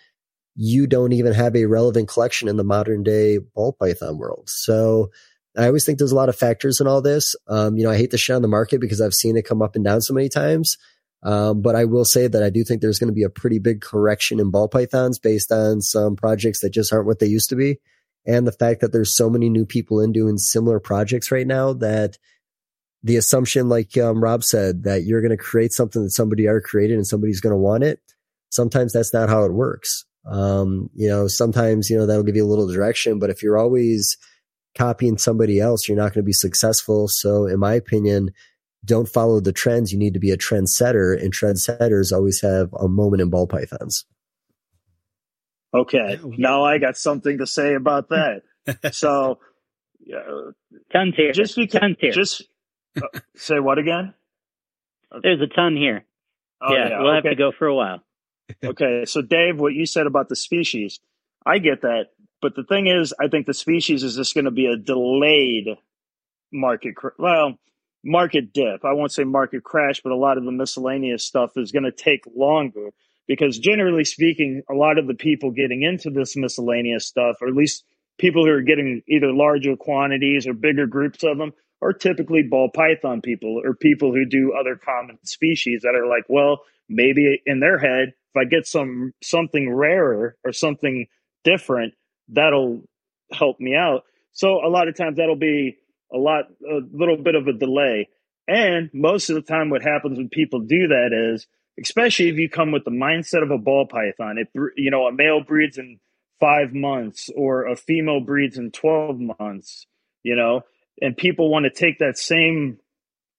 you don't even have a relevant collection in the modern day ball python world. So I always think there's a lot of factors in all this. Um, you know, I hate to shit on the market because I've seen it come up and down so many times. Um, but I will say that I do think there's going to be a pretty big correction in ball pythons based on some projects that just aren't what they used to be. And the fact that there's so many new people in doing similar projects right now that the assumption, like um, Rob said, that you're going to create something that somebody already created and somebody's going to want it. Sometimes that's not how it works. Um, you know, sometimes, you know, that'll give you a little direction, but if you're always copying somebody else, you're not going to be successful. So in my opinion, don't follow the trends. You need to be a trendsetter and trendsetters always have a moment in ball pythons. Okay. Now I got something to say about that. so, uh, tons here. Just because, tons here. just uh, say what again? There's a ton here. Oh, yeah, yeah, we'll okay. have to go for a while. okay, so Dave, what you said about the species, I get that, but the thing is, I think the species is just going to be a delayed market. Well, market dip. I won't say market crash, but a lot of the miscellaneous stuff is going to take longer because generally speaking, a lot of the people getting into this miscellaneous stuff, or at least people who are getting either larger quantities or bigger groups of them, are typically ball python people or people who do other common species that are like, well, maybe in their head, if I get some something rarer or something different, that'll help me out. So a lot of times that'll be a lot, a little bit of a delay. And most of the time, what happens when people do that is, especially if you come with the mindset of a ball python, it you know a male breeds in five months or a female breeds in twelve months, you know, and people want to take that same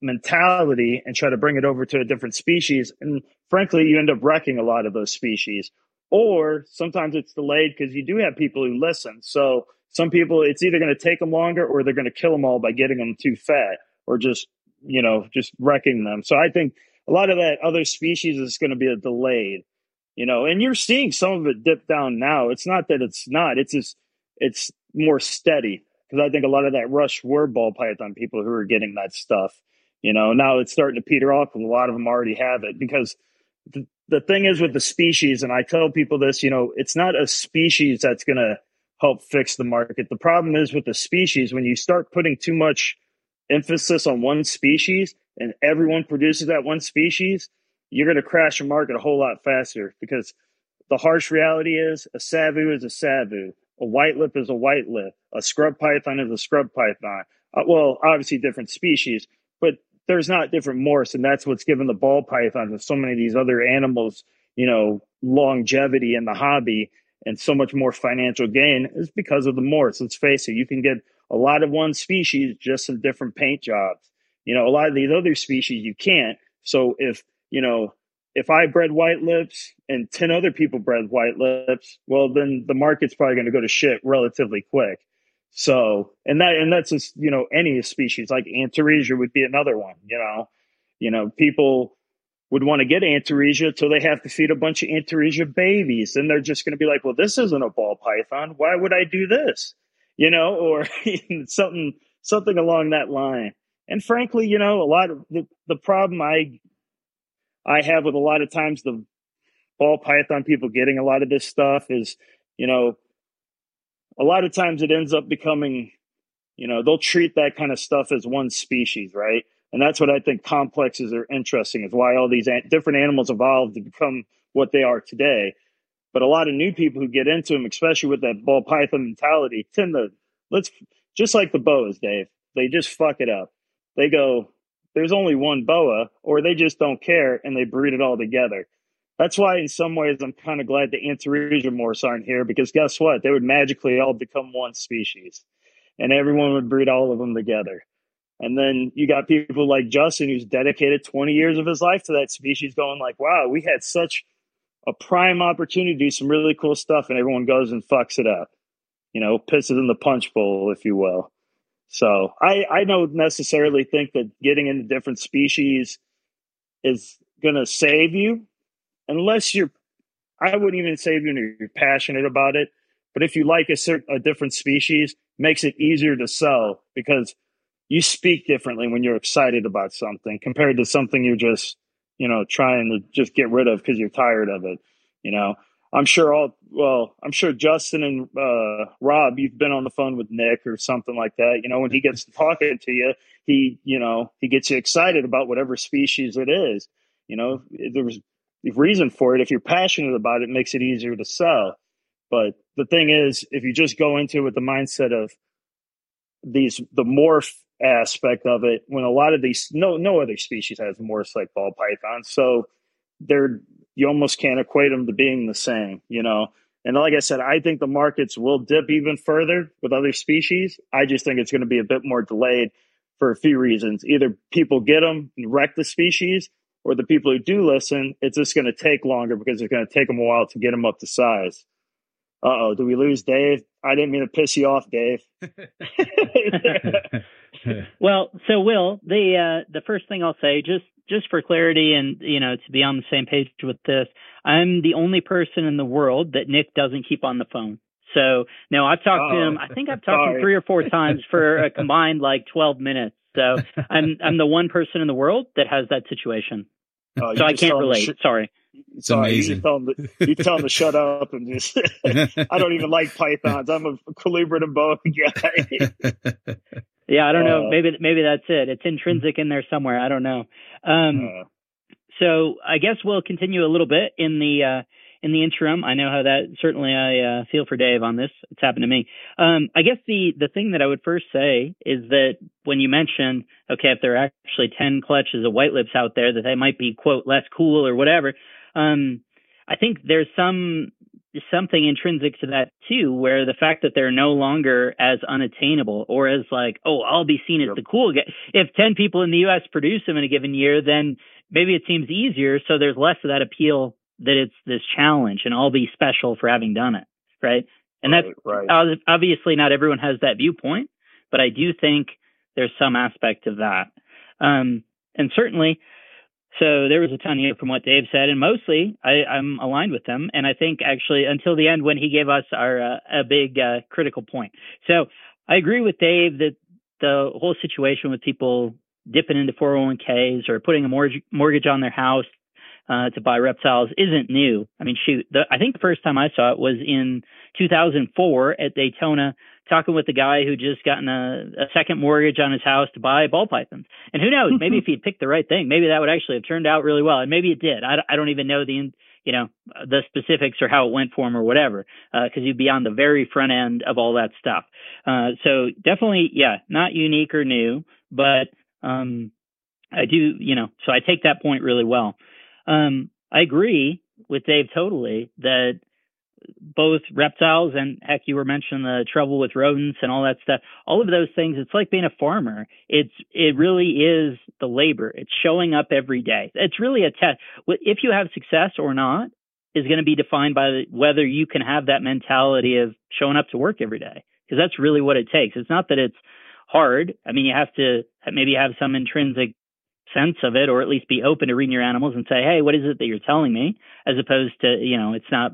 mentality and try to bring it over to a different species and frankly you end up wrecking a lot of those species or sometimes it's delayed because you do have people who listen. So some people it's either going to take them longer or they're going to kill them all by getting them too fat or just you know just wrecking them. So i think a lot of that other species is going to be a delayed you know and you're seeing some of it dip down now. It's not that it's not it's just it's more steady because I think a lot of that rush were ball python people who are getting that stuff. You know, now it's starting to peter off, and a lot of them already have it because the thing is with the species, and I tell people this, you know, it's not a species that's going to help fix the market. The problem is with the species when you start putting too much emphasis on one species and everyone produces that one species, you're going to crash the market a whole lot faster because the harsh reality is a savu is a savu a white lip is a white lip. A scrub python is a scrub python. Uh, well, obviously different species, but there's not different morphs, and that's what's given the ball pythons and so many of these other animals, you know, longevity in the hobby and so much more financial gain is because of the morphs. Let's face it, you can get a lot of one species just in different paint jobs. You know, a lot of these other species you can't. So if you know if I bred white lips and 10 other people bred white lips, well, then the market's probably going to go to shit relatively quick. So, and that, and that's just, you know, any species like Antaresia would be another one, you know, you know, people would want to get Antaresia till they have to feed a bunch of Antaresia babies. And they're just going to be like, well, this isn't a ball python. Why would I do this? You know, or something, something along that line. And frankly, you know, a lot of the, the problem I I have with a lot of times the ball python people getting a lot of this stuff is, you know, a lot of times it ends up becoming, you know, they'll treat that kind of stuff as one species, right? And that's what I think complexes are interesting is why all these different animals evolved to become what they are today. But a lot of new people who get into them, especially with that ball python mentality, tend to let's just like the boas, Dave. They just fuck it up. They go, there's only one boa, or they just don't care and they breed it all together. That's why, in some ways, I'm kind of glad the Antaresia morphs aren't here because guess what? They would magically all become one species and everyone would breed all of them together. And then you got people like Justin who's dedicated 20 years of his life to that species going like, wow, we had such a prime opportunity to do some really cool stuff and everyone goes and fucks it up. You know, pisses in the punch bowl, if you will. So I, I don't necessarily think that getting into different species is going to save you unless you're, I wouldn't even say you're passionate about it. But if you like a certain, a different species, makes it easier to sell because you speak differently when you're excited about something compared to something you're just, you know, trying to just get rid of because you're tired of it. You know, I'm sure all well, I'm sure Justin and uh, Rob, you've been on the phone with Nick or something like that. You know, when he gets talking to you, he, you know, he gets you excited about whatever species it is. You know, reason for it. If you're passionate about it, it makes it easier to sell. But the thing is, if you just go into it with the mindset of these, the morph aspect of it, when a lot of these, no, no other species has morphs like ball pythons. So they're you almost can't equate them to being the same, you know. And like I said, I think the markets will dip even further with other species. I just think it's going to be a bit more delayed for a few reasons. Either people get them and wreck the species, or the people who do listen, it's just going to take longer because it's going to take them a while to get them up to size. Uh oh, do we lose Dave? I didn't mean to piss you off, Dave. well, so Will, the uh, the first thing I'll say, just just for clarity and you know to be on the same page with this, I'm the only person in the world that Nick doesn't keep on the phone. So no, I've talked oh, to him. I think I've talked to him three or four times for a combined like 12 minutes. So I'm I'm the one person in the world that has that situation. Oh, so I can't relate. Sh- Sorry. It's Sorry, amazing. You tell, them to, you tell them to shut up and just. I don't even like pythons. I'm a colubrid and boa guy. Yeah, I don't know. Uh, maybe maybe that's it. It's intrinsic in there somewhere. I don't know. Um, uh, so I guess we'll continue a little bit in the uh, in the interim. I know how that certainly I uh, feel for Dave on this. It's happened to me. Um, I guess the the thing that I would first say is that when you mentioned okay, if there are actually ten clutches of white lips out there, that they might be quote less cool or whatever. Um, I think there's some something intrinsic to that too, where the fact that they're no longer as unattainable or as like, oh, I'll be seen as the cool guy. If 10 people in the U.S. produce them in a given year, then maybe it seems easier. So there's less of that appeal that it's this challenge and I'll be special for having done it. Right. And right, that's right. obviously not everyone has that viewpoint, but I do think there's some aspect of that. Um, and certainly so there was a ton here from what Dave said, and mostly I, am aligned with him. And I think actually until the end when he gave us our uh, a big uh, critical point. So I agree with Dave that the whole situation with people dipping into 401ks or putting a mortgage mortgage on their house uh, to buy reptiles isn't new. I mean, shoot, the, I think the first time I saw it was in 2004 at Daytona talking with the guy who just gotten a, a second mortgage on his house to buy ball pythons. And who knows, maybe if he'd picked the right thing, maybe that would actually have turned out really well. And maybe it did. I, I don't even know the, you know, the specifics or how it went for him or whatever, because uh, you'd be on the very front end of all that stuff. Uh, so definitely, yeah, not unique or new, but um, I do, you know, so I take that point really well. Um, I agree with Dave totally that both reptiles and heck, you were mentioning the trouble with rodents and all that stuff. All of those things, it's like being a farmer. It's it really is the labor. It's showing up every day. It's really a test. If you have success or not is going to be defined by whether you can have that mentality of showing up to work every day. Because that's really what it takes. It's not that it's hard. I mean, you have to maybe have some intrinsic sense of it or at least be open to reading your animals and say hey what is it that you're telling me as opposed to you know it's not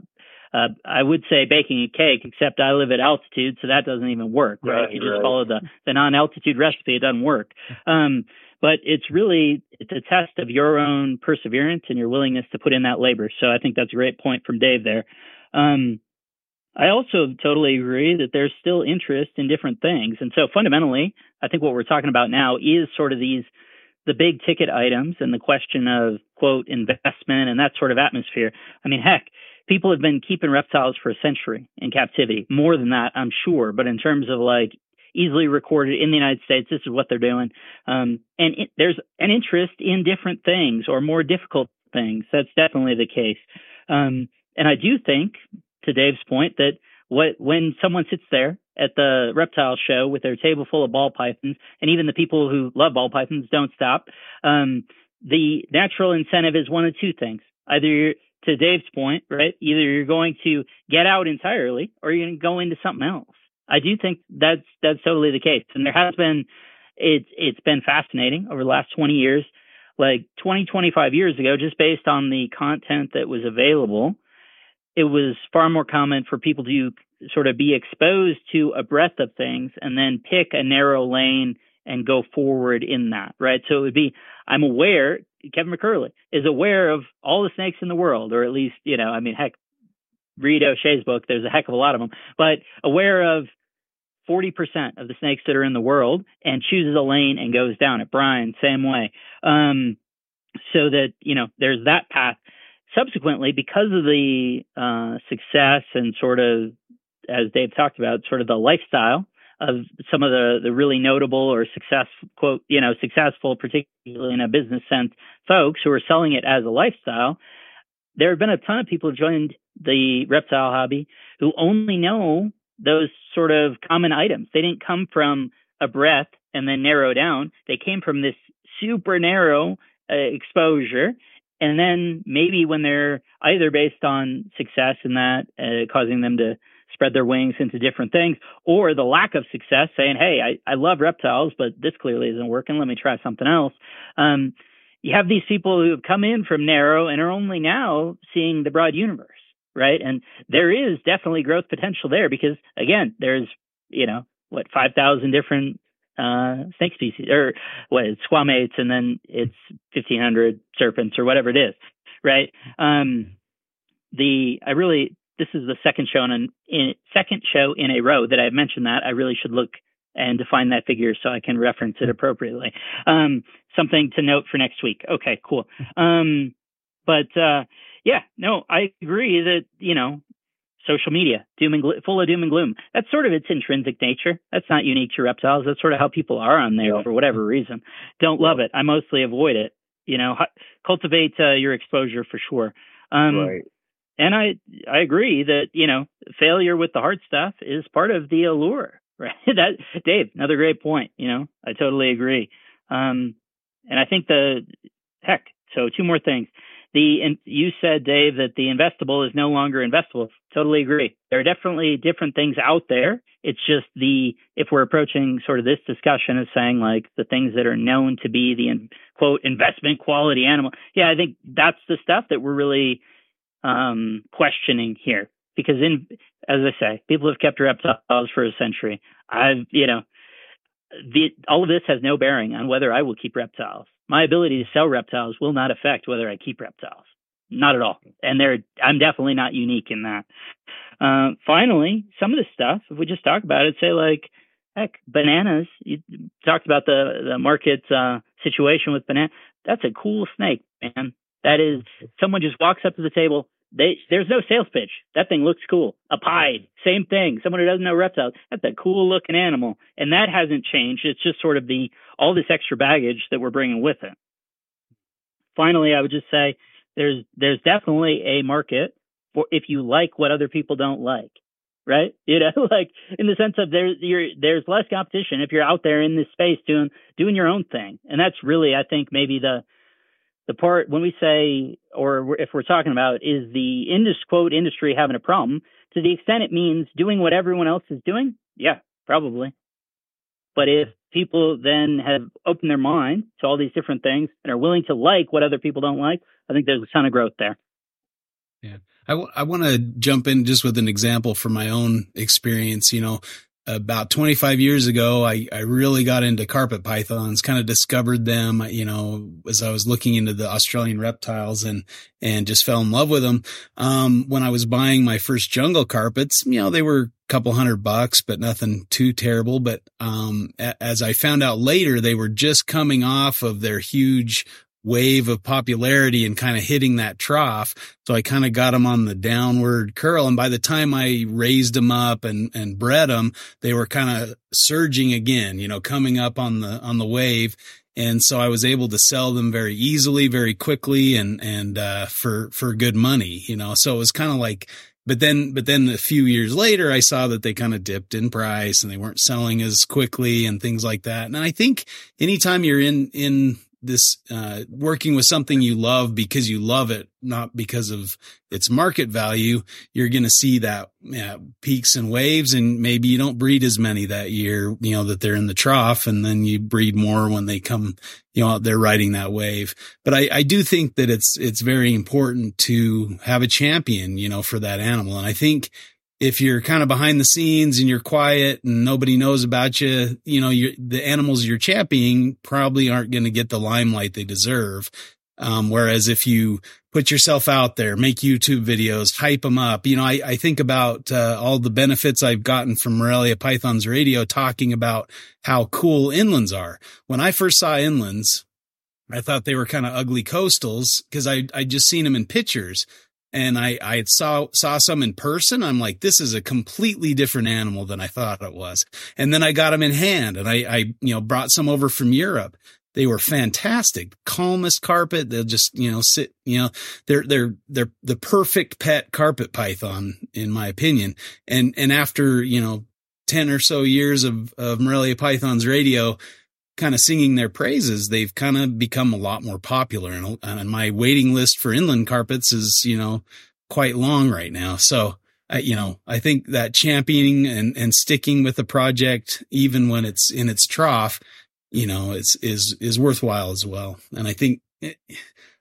uh, I would say baking a cake, except I live at altitude, so that doesn't even work, right? right you just right. follow the, the non-altitude recipe, it doesn't work. Um, but it's really it's a test of your own perseverance and your willingness to put in that labor. So I think that's a great point from Dave there. Um, I also totally agree that there's still interest in different things. And so fundamentally, I think what we're talking about now is sort of these the big ticket items and the question of quote investment and that sort of atmosphere. I mean, heck, people have been keeping reptiles for a century in captivity. More than that, I'm sure. But in terms of like easily recorded in the United States, this is what they're doing. Um, and it, there's an interest in different things or more difficult things. That's definitely the case. Um, and I do think, to Dave's point, that what when someone sits there at the reptile show with their table full of ball pythons, and even the people who love ball pythons don't stop. Um, the natural incentive is one of two things. Either you're, to Dave's point, right? Either you're going to get out entirely or you're going to go into something else. I do think that's that's totally the case. And there has been it's it's been fascinating over the last 20 years. Like 20 25 years ago just based on the content that was available, it was far more common for people to sort of be exposed to a breadth of things and then pick a narrow lane and go forward in that, right? So it would be, I'm aware, Kevin McCurley is aware of all the snakes in the world, or at least, you know, I mean, heck, read O'Shea's book, there's a heck of a lot of them, but aware of 40% of the snakes that are in the world and chooses a lane and goes down it. Brian, same way. Um, so that, you know, there's that path. Subsequently, because of the uh, success and sort of, as Dave talked about, sort of the lifestyle of some of the, the really notable or success quote, you know, successful, particularly in a business sense, folks who are selling it as a lifestyle. There have been a ton of people who joined the reptile hobby who only know those sort of common items. They didn't come from a breadth and then narrow down. They came from this super narrow uh, exposure. And then maybe when they're either based on success in that, uh, causing them to spread their wings into different things, or the lack of success, saying, "Hey, I, I love reptiles, but this clearly isn't working. Let me try something else." Um, you have these people who have come in from narrow and are only now seeing the broad universe, right? And there is definitely growth potential there because, again, there's you know what five thousand different uh, snake species or what squamates, and then it's fifteen hundred serpents or whatever it is, right? Um, the I really this is the second show in, in second show in a row that I've mentioned that. I really should look and define that figure so I can reference it appropriately. Um, something to note for next week. Okay, cool. Um, but uh, yeah, no, I agree that you know social media, doom and glo- full of doom and gloom. That's sort of its intrinsic nature. That's not unique to reptiles. That's sort of how people are on there yeah. for whatever reason. Don't love it. I mostly avoid it. You know, cultivate uh, your exposure for sure. Um, right and I I agree that you know failure with the hard stuff is part of the allure, right? that Dave, another great point. You know, I totally agree. Um, and I think the heck. So two more things. The you said Dave that the investable is no longer investable. Totally agree. There are definitely different things out there. It's just the if we're approaching sort of this discussion as saying like the things that are known to be the quote investment quality animal. Yeah, I think that's the stuff that we're really um, questioning here because in as I say, people have kept reptiles for a century. I've you know the, all of this has no bearing on whether I will keep reptiles. My ability to sell reptiles will not affect whether I keep reptiles. Not at all. And they're I'm definitely not unique in that. Uh, finally, some of the stuff, if we just talk about it, say like, heck, bananas. You talked about the the market uh, situation with banana. That's a cool snake, man. That is, someone just walks up to the table. They, there's no sales pitch. That thing looks cool. A pied, same thing. Someone who doesn't know reptiles, that's a cool looking animal, and that hasn't changed. It's just sort of the all this extra baggage that we're bringing with it. Finally, I would just say there's there's definitely a market for if you like what other people don't like, right? You know, like in the sense of there's there's less competition if you're out there in this space doing doing your own thing, and that's really I think maybe the the part when we say, or if we're talking about, is the industry quote industry having a problem? To the extent it means doing what everyone else is doing, yeah, probably. But if people then have opened their mind to all these different things and are willing to like what other people don't like, I think there's a ton of growth there. Yeah. I, w- I want to jump in just with an example from my own experience. You know, about 25 years ago, I, I really got into carpet pythons, kind of discovered them, you know, as I was looking into the Australian reptiles and, and just fell in love with them. Um, when I was buying my first jungle carpets, you know, they were a couple hundred bucks, but nothing too terrible. But, um, as I found out later, they were just coming off of their huge wave of popularity and kind of hitting that trough. So I kind of got them on the downward curl. And by the time I raised them up and, and bred them, they were kind of surging again, you know, coming up on the, on the wave. And so I was able to sell them very easily, very quickly and, and, uh, for, for good money, you know, so it was kind of like, but then, but then a few years later, I saw that they kind of dipped in price and they weren't selling as quickly and things like that. And I think anytime you're in, in this uh, working with something you love because you love it, not because of its market value, you're going to see that peaks and waves, and maybe you don't breed as many that year, you know, that they're in the trough, and then you breed more when they come, you know, they're riding that wave. But I, I do think that it's it's very important to have a champion, you know, for that animal, and I think if you're kind of behind the scenes and you're quiet and nobody knows about you, you know, the animals you're championing probably aren't going to get the limelight they deserve. Um, whereas if you put yourself out there, make YouTube videos, hype them up, you know, I, I think about uh, all the benefits I've gotten from Morelia Pythons radio talking about how cool inlands are. When I first saw inlands, I thought they were kind of ugly coastals because I I just seen them in pictures and I, I saw, saw some in person. I'm like, this is a completely different animal than I thought it was. And then I got them in hand and I, I, you know, brought some over from Europe. They were fantastic. Calmest carpet. They'll just, you know, sit, you know, they're, they're, they're the perfect pet carpet python, in my opinion. And, and after, you know, 10 or so years of, of Morelia Pythons radio, kind of singing their praises, they've kind of become a lot more popular. And, and my waiting list for inland carpets is, you know, quite long right now. So, uh, you know, I think that championing and, and sticking with the project, even when it's in its trough, you know, is, is, is worthwhile as well. And I think, eh,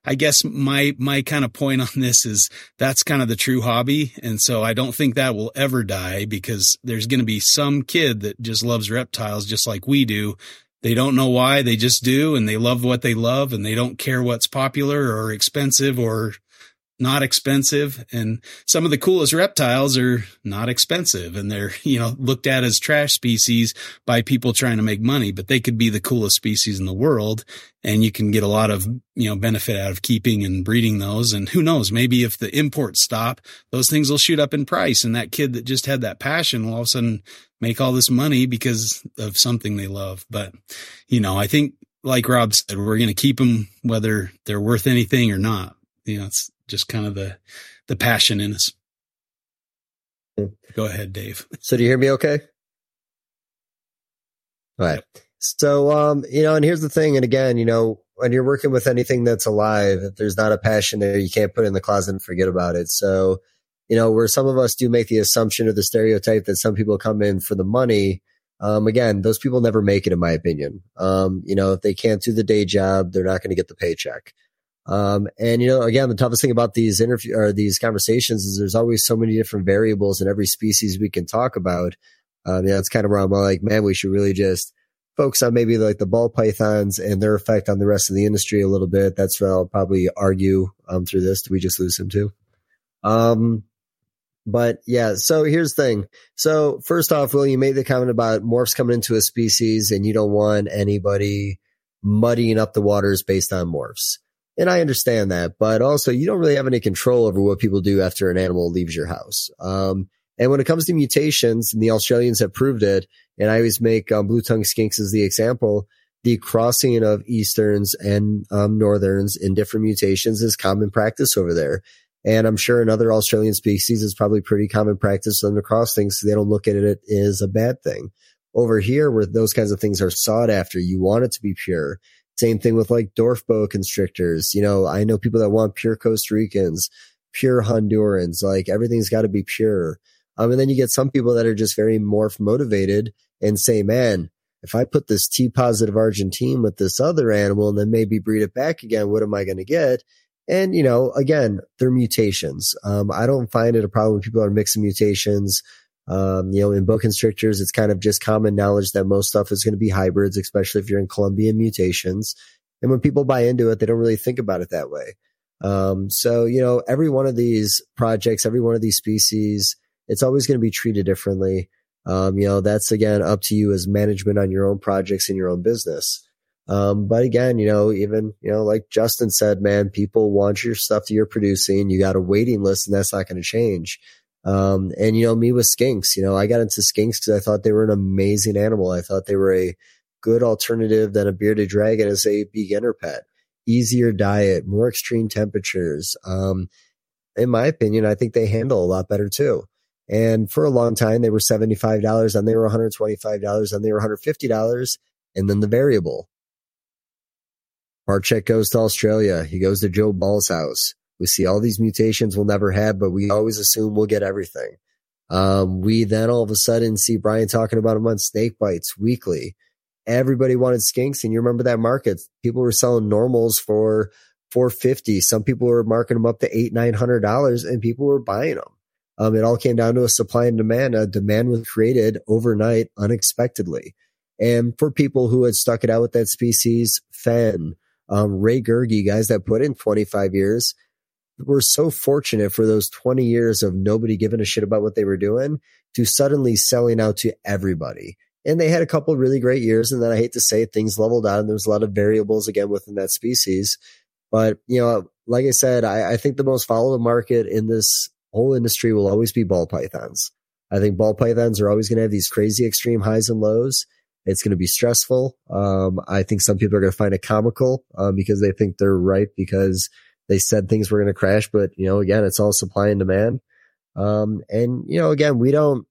I guess my, my kind of point on this is that's kind of the true hobby. And so I don't think that will ever die because there's going to be some kid that just loves reptiles just like we do they don't know why, they just do, and they love what they love, and they don't care what's popular or expensive or not expensive. And some of the coolest reptiles are not expensive and they're, you know, looked at as trash species by people trying to make money, but they could be the coolest species in the world. And you can get a lot of, you know, benefit out of keeping and breeding those. And who knows, maybe if the imports stop, those things will shoot up in price. And that kid that just had that passion will all of a sudden make all this money because of something they love. But, you know, I think like Rob said, we're going to keep them whether they're worth anything or not. You know, it's just kind of the the passion in us. Hmm. Go ahead, Dave. So do you hear me okay? All right. Yep. So um, you know, and here's the thing, and again, you know, when you're working with anything that's alive, if there's not a passion there, you can't put it in the closet and forget about it. So, you know, where some of us do make the assumption or the stereotype that some people come in for the money, um, again, those people never make it, in my opinion. Um, you know, if they can't do the day job, they're not going to get the paycheck. Um, and you know, again, the toughest thing about these interview or these conversations is there's always so many different variables in every species we can talk about. Um, yeah, that's kind of where I'm like, man, we should really just focus on maybe like the ball pythons and their effect on the rest of the industry a little bit. That's where I'll probably argue um, through this. Do we just lose him too? Um, but yeah, so here's the thing. So first off, Will, you made the comment about morphs coming into a species and you don't want anybody muddying up the waters based on morphs. And I understand that, but also you don't really have any control over what people do after an animal leaves your house. Um, and when it comes to mutations, and the Australians have proved it, and I always make um, blue tongue skinks as the example, the crossing of easterns and um, northerns in different mutations is common practice over there. And I'm sure in other Australian species, it's probably pretty common practice for them to cross things. So they don't look at it as a bad thing. Over here, where those kinds of things are sought after, you want it to be pure. Same thing with like dwarf boa constrictors. You know, I know people that want pure Costa Ricans, pure Hondurans, like everything's got to be pure. Um, and then you get some people that are just very morph motivated and say, man, if I put this T positive Argentine with this other animal and then maybe breed it back again, what am I going to get? And, you know, again, they're mutations. Um, I don't find it a problem when people are mixing mutations. Um, you know, in boa constrictors, it's kind of just common knowledge that most stuff is going to be hybrids, especially if you're in Colombian mutations. And when people buy into it, they don't really think about it that way. Um, so, you know, every one of these projects, every one of these species, it's always going to be treated differently. Um, you know, that's again up to you as management on your own projects in your own business. Um, but again, you know, even, you know, like Justin said, man, people want your stuff that you're producing. You got a waiting list and that's not going to change. Um, and you know, me with skinks, you know, I got into skinks because I thought they were an amazing animal. I thought they were a good alternative than a bearded dragon as a beginner pet. Easier diet, more extreme temperatures. Um, in my opinion, I think they handle a lot better too. And for a long time, they were $75 and they were $125 and they were $150 and then the variable. Barczyk goes to Australia. He goes to Joe Ball's house. We see all these mutations we'll never have, but we always assume we'll get everything. Um, we then all of a sudden see Brian talking about him on snake bites weekly. Everybody wanted skinks, and you remember that market. People were selling normals for 450. Some people were marking them up to eight, nine hundred dollars, and people were buying them. Um, it all came down to a supply and demand. A demand was created overnight, unexpectedly. And for people who had stuck it out with that species, Fenn, um, Ray Gurgey, guys that put in 25 years, were so fortunate for those 20 years of nobody giving a shit about what they were doing to suddenly selling out to everybody. And they had a couple really great years. And then I hate to say things leveled out and there was a lot of variables again within that species. But, you know, like I said, I, I think the most volatile market in this whole industry will always be ball pythons. I think ball pythons are always going to have these crazy extreme highs and lows. It's going to be stressful. Um, I think some people are going to find it comical um, because they think they're right because they said things were going to crash. But you know, again, it's all supply and demand. Um, and you know, again, we don't.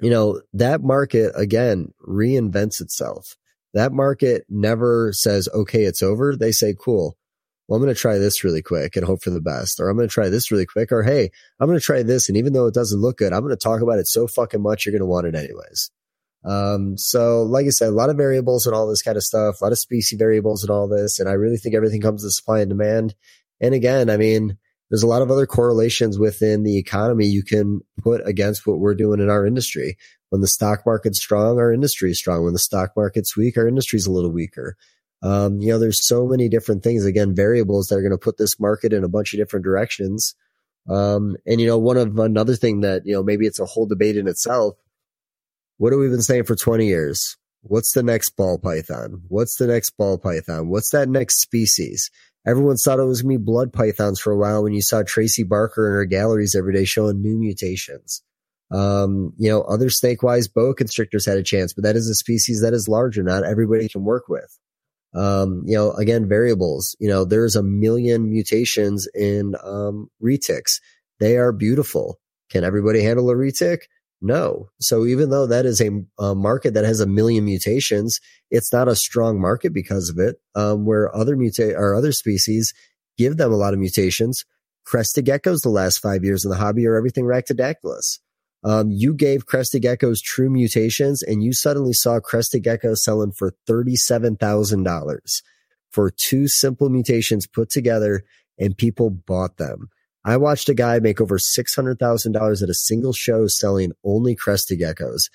You know, that market again reinvents itself. That market never says, "Okay, it's over." They say, "Cool." well, I'm going to try this really quick and hope for the best, or I'm going to try this really quick, or hey, I'm going to try this. And even though it doesn't look good, I'm going to talk about it so fucking much, you're going to want it anyways. Um, so like I said, a lot of variables and all this kind of stuff, a lot of species variables and all this. And I really think everything comes to supply and demand. And again, I mean, there's a lot of other correlations within the economy you can put against what we're doing in our industry. When the stock market's strong, our industry is strong. When the stock market's weak, our industry's a little weaker. Um, you know, there's so many different things, again, variables that are going to put this market in a bunch of different directions. Um, and you know, one of another thing that, you know, maybe it's a whole debate in itself. What have we been saying for 20 years? What's the next ball python? What's the next ball python? What's that next species? Everyone thought it was going to be blood pythons for a while when you saw Tracy Barker in her galleries every day showing new mutations. Um, you know, other snake-wise boa constrictors had a chance, but that is a species that is larger. Not everybody can work with. Um, you know, again, variables, you know, there's a million mutations in, um, retics. They are beautiful. Can everybody handle a retic? No. So even though that is a, a, market that has a million mutations, it's not a strong market because of it. Um, where other mutate or other species give them a lot of mutations. Crested geckos the last five years in the hobby are everything Rhacodactylus. Um, you gave crested geckos true mutations and you suddenly saw crested geckos selling for $37,000 for two simple mutations put together and people bought them. I watched a guy make over $600,000 at a single show selling only crested geckos.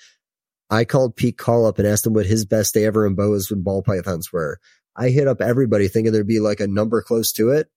I called Pete Kahl up and asked him what his best day ever in boas and ball pythons were. I hit up everybody thinking there'd be like a number close to it.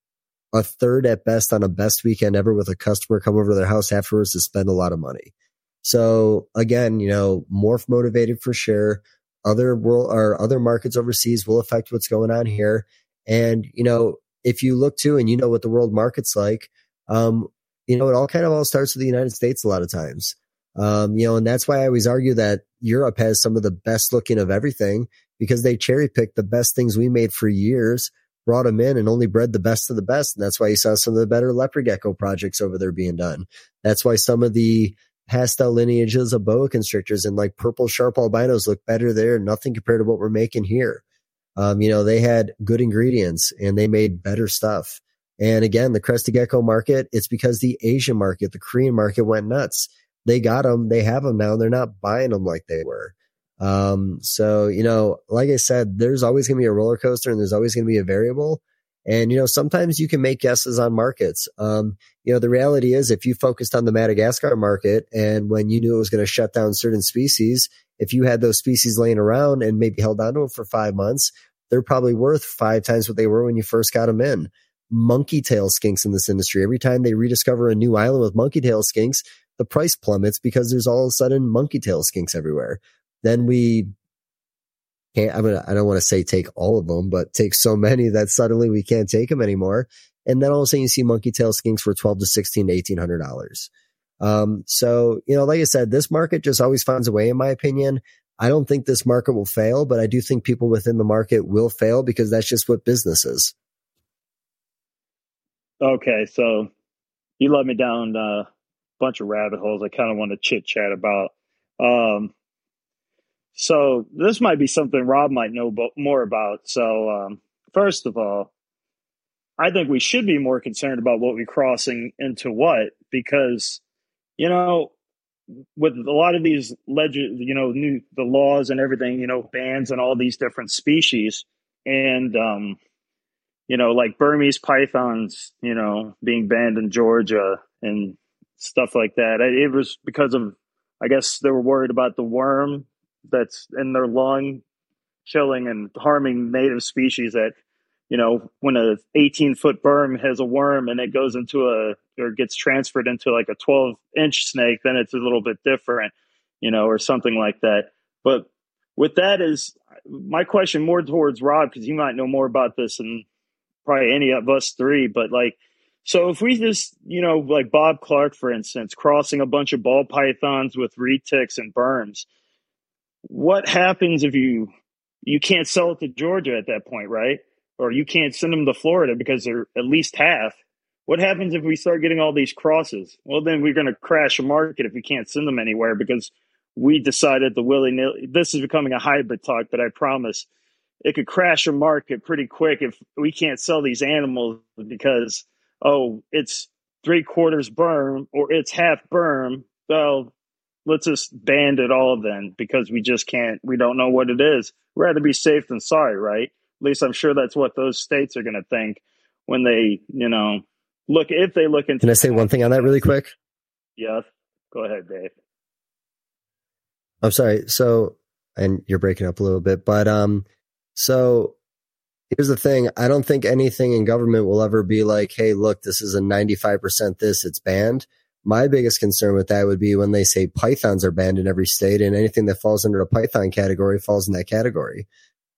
A third at best on a best weekend ever with a customer come over to their house afterwards to spend a lot of money. So again, you know, morph motivated for sure. Other world or other markets overseas will affect what's going on here. And, you know, if you look to and you know what the world market's like, um, you know, it all kind of all starts with the United States a lot of times. Um, you know, and that's why I always argue that Europe has some of the best looking of everything because they cherry picked the best things we made for years, brought them in and only bred the best of the best. And that's why you saw some of the better leopard gecko projects over there being done. That's why some of the pastel lineages of boa constrictors and like purple sharp albinos look better there. Nothing compared to what we're making here. Um, you know, they had good ingredients and they made better stuff. And again, the crested gecko market, it's because the Asian market, the Korean market went nuts. They got them. They have them now. They're not buying them like they were. Um, so, you know, like I said, there's always going to be a roller coaster and there's always going to be a variable. And, you know, sometimes you can make guesses on markets. Um, you know, the reality is if you focused on the Madagascar market and when you knew it was going to shut down certain species, if you had those species laying around and maybe held on to them for five months, they're probably worth five times what they were when you first got them in. Monkey tail skinks in this industry. Every time they rediscover a new island with monkey tail skinks, the price plummets because there's all of a sudden monkey tail skinks everywhere. Then we can't, I mean, I don't want to say take all of them, but take so many that suddenly we can't take them anymore. And then all of a sudden you see monkey tail skinks for 12 to 16 to 1800 dollars. Um, so, you know, like I said, this market just always finds a way, in my opinion. I don't think this market will fail, but I do think people within the market will fail because that's just what business is. Okay. So you led me down a bunch of rabbit holes. I kind of want to chit chat about. Um, so this might be something Rob might know more about. So um, first of all, I think we should be more concerned about what we're crossing into what because you know with a lot of these legend, you know, new the laws and everything, you know, bans and all these different species, and um, you know, like Burmese pythons, you know, being banned in Georgia and stuff like that. It was because of, I guess, they were worried about the worm that's in their lung, chilling and harming native species that you know, when a 18 foot berm has a worm and it goes into a or gets transferred into like a 12 inch snake, then it's a little bit different, you know, or something like that. But with that is my question more towards Rob because you might know more about this than probably any of us three. But like, so if we just, you know, like Bob Clark, for instance, crossing a bunch of ball pythons with retics and berms, what happens if you you can't sell it to Georgia at that point, right? or you can't send them to Florida because they're at least half. What happens if we start getting all these crosses? Well, then we're going to crash a market if we can't send them anywhere because we decided the willy nilly. This is becoming a hybrid talk, but I promise it could crash a market pretty quick if we can't sell these animals because oh, it's three quarters berm or it's half berm. Well, let's just ban it all then because we just can't. We don't know what it is. Rather be safe than sorry, right? At least I'm sure that's what those states are going to think when they, you know, look if they look into. Can I say one thing on that really quick? Yes. Go ahead, Dave. I'm sorry. So, and you're breaking up a little bit, but um, so here's the thing. I don't think anything in government will ever be like, hey, look, this is a 95% this, it's banned. My biggest concern with that would be when they say pythons are banned in every state and anything that falls under a python category falls in that category.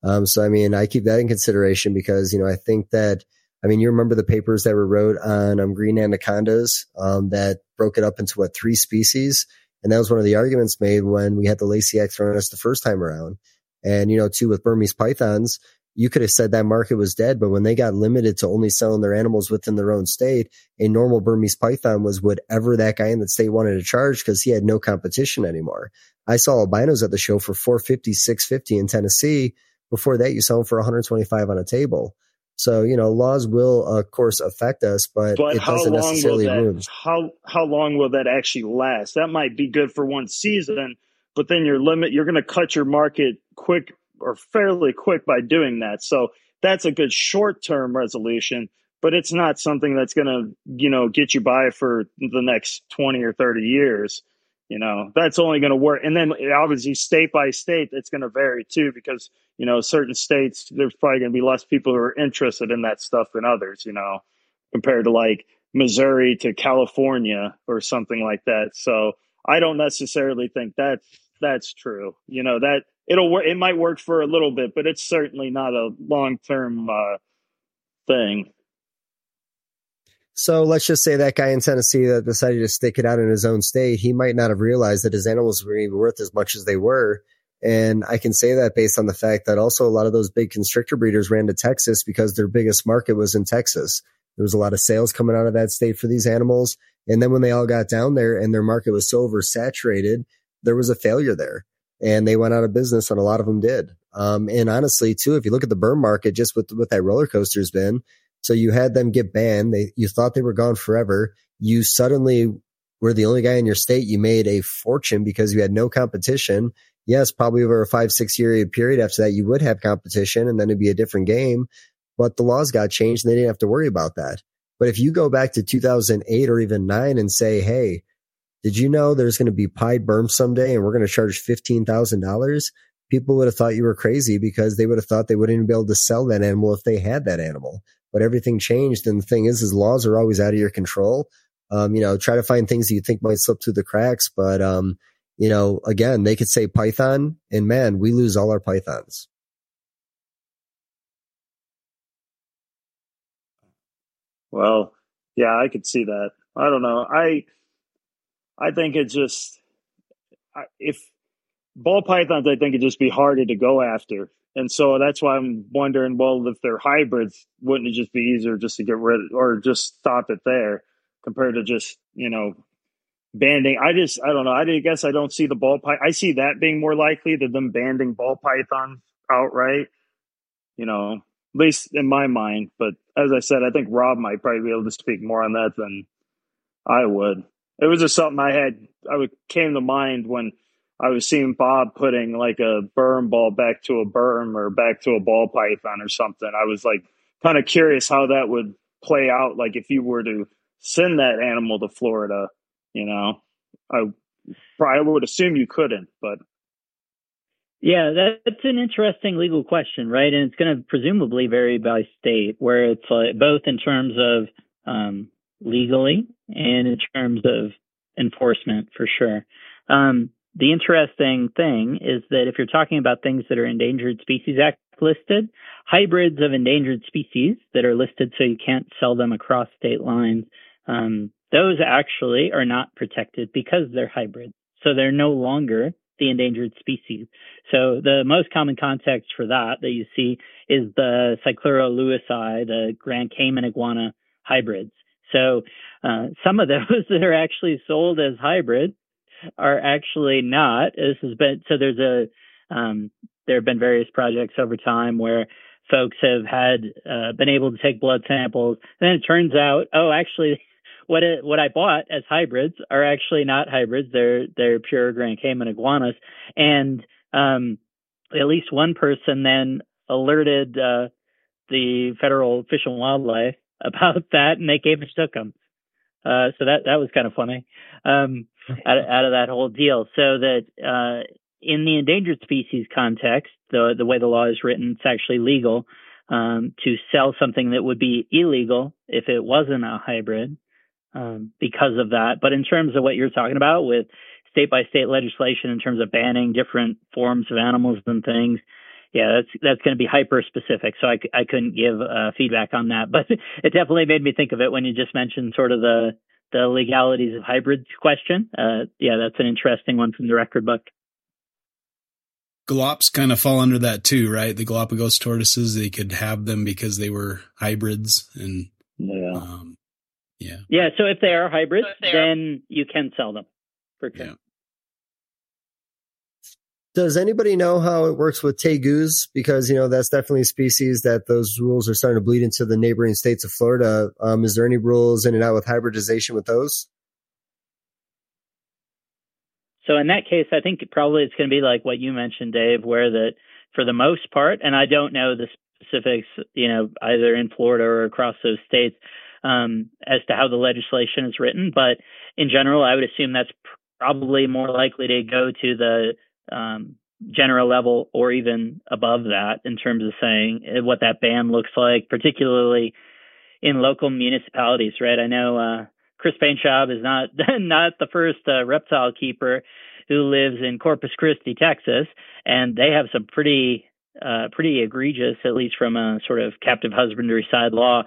Um, so, I mean, I keep that in consideration because, you know, I think that, I mean, you remember the papers that were wrote on um, green anacondas um, that broke it up into what, three species? And that was one of the arguments made when we had the Lacey Act thrown us the first time around. And, you know, too, with Burmese pythons, you could have said that market was dead, but when they got limited to only selling their animals within their own state, a normal Burmese python was whatever that guy in that state wanted to charge because he had no competition anymore. I saw albinos at the show for 450, 650 in Tennessee before that, you sell them for 125 on a table. So you know, laws will of course affect us, but, but it doesn't necessarily that, ruin. How how long will that actually last? That might be good for one season, but then your limit you're going to cut your market quick or fairly quick by doing that. So that's a good short term resolution, but it's not something that's going to you know get you by for the next 20 or 30 years. You know, that's only going to work. And then obviously state by state, it's going to vary too, because, you know, certain states, there's probably going to be less people who are interested in that stuff than others, you know, compared to like Missouri to California or something like that. So I don't necessarily think that's, that's true. You know, that it'll work. It might work for a little bit, but it's certainly not a long term, uh, thing. So let's just say that guy in Tennessee that decided to stick it out in his own state, he might not have realized that his animals were even worth as much as they were. And I can say that based on the fact that also a lot of those big constrictor breeders ran to Texas because their biggest market was in Texas. There was a lot of sales coming out of that state for these animals. And then when they all got down there and their market was so oversaturated, there was a failure there and they went out of business and a lot of them did. Um, and honestly, too, if you look at the burn market, just with what that roller coaster's been, so you had them get banned. They, you thought they were gone forever. You suddenly were the only guy in your state. You made a fortune because you had no competition. Yes, probably over a five, six year period after that, you would have competition and then it'd be a different game. But the laws got changed and they didn't have to worry about that. But if you go back to 2008 or even nine and say, Hey, did you know there's going to be pied berm someday and we're going to charge $15,000? People would have thought you were crazy because they would have thought they wouldn't be able to sell that animal if they had that animal but everything changed. And the thing is, is laws are always out of your control. Um, you know, try to find things that you think might slip through the cracks. But, um, you know, again, they could say Python and man, we lose all our Pythons. Well, yeah, I could see that. I don't know. I, I think it just, if ball pythons, I think it'd just be harder to go after and so that's why I'm wondering, well, if they're hybrids, wouldn't it just be easier just to get rid of, or just stop it there compared to just you know banding. I just I don't know. I guess I don't see the ball python. I see that being more likely than them banding ball python outright. You know, at least in my mind. But as I said, I think Rob might probably be able to speak more on that than I would. It was just something I had. I would came to mind when I was seeing Bob putting like a berm ball back to a berm or back to a ball python or something. I was like kind of curious how that would play out. Like if you were to send that animal to Florida, you know, I probably would assume you couldn't, but. Yeah, that's an interesting legal question, right? And it's going to presumably vary by state, where it's like both in terms of um, legally and in terms of enforcement for sure. Um, the interesting thing is that if you're talking about things that are Endangered Species Act listed, hybrids of endangered species that are listed so you can't sell them across state lines, um, those actually are not protected because they're hybrids. So they're no longer the endangered species. So the most common context for that that you see is the Cyclura lewisii, the Grand Cayman iguana hybrids. So uh, some of those that are actually sold as hybrids are actually not. This has been so. There's a um, there have been various projects over time where folks have had uh, been able to take blood samples, and then it turns out, oh, actually, what it, what I bought as hybrids are actually not hybrids. They're they're pure Grand Cayman iguanas, and um, at least one person then alerted uh, the federal fish and wildlife about that, and they came and took them. Uh, so that that was kind of funny um, out, of, out of that whole deal. So that uh, in the endangered species context, the the way the law is written, it's actually legal um, to sell something that would be illegal if it wasn't a hybrid um, because of that. But in terms of what you're talking about with state by state legislation in terms of banning different forms of animals and things, yeah, that's that's going to be hyper specific. So I, I couldn't give uh, feedback on that, but it definitely made me think of it when you just mentioned sort of the the legalities of hybrids question. Uh, yeah, that's an interesting one from the record book. Galops kind of fall under that too, right? The Galapagos tortoises, they could have them because they were hybrids and yeah. Um, yeah. Yeah. So if they are hybrids, so they then are- you can sell them for sure. Yeah. Does anybody know how it works with tegus? Because you know that's definitely a species that those rules are starting to bleed into the neighboring states of Florida. Um, is there any rules in and out with hybridization with those? So in that case, I think probably it's going to be like what you mentioned, Dave, where that for the most part, and I don't know the specifics, you know, either in Florida or across those states um, as to how the legislation is written, but in general, I would assume that's probably more likely to go to the um, general level or even above that in terms of saying uh, what that ban looks like, particularly in local municipalities, right? I know uh, Chris Paintshaw is not not the first uh, reptile keeper who lives in Corpus Christi, Texas, and they have some pretty uh, pretty egregious, at least from a sort of captive husbandry side law,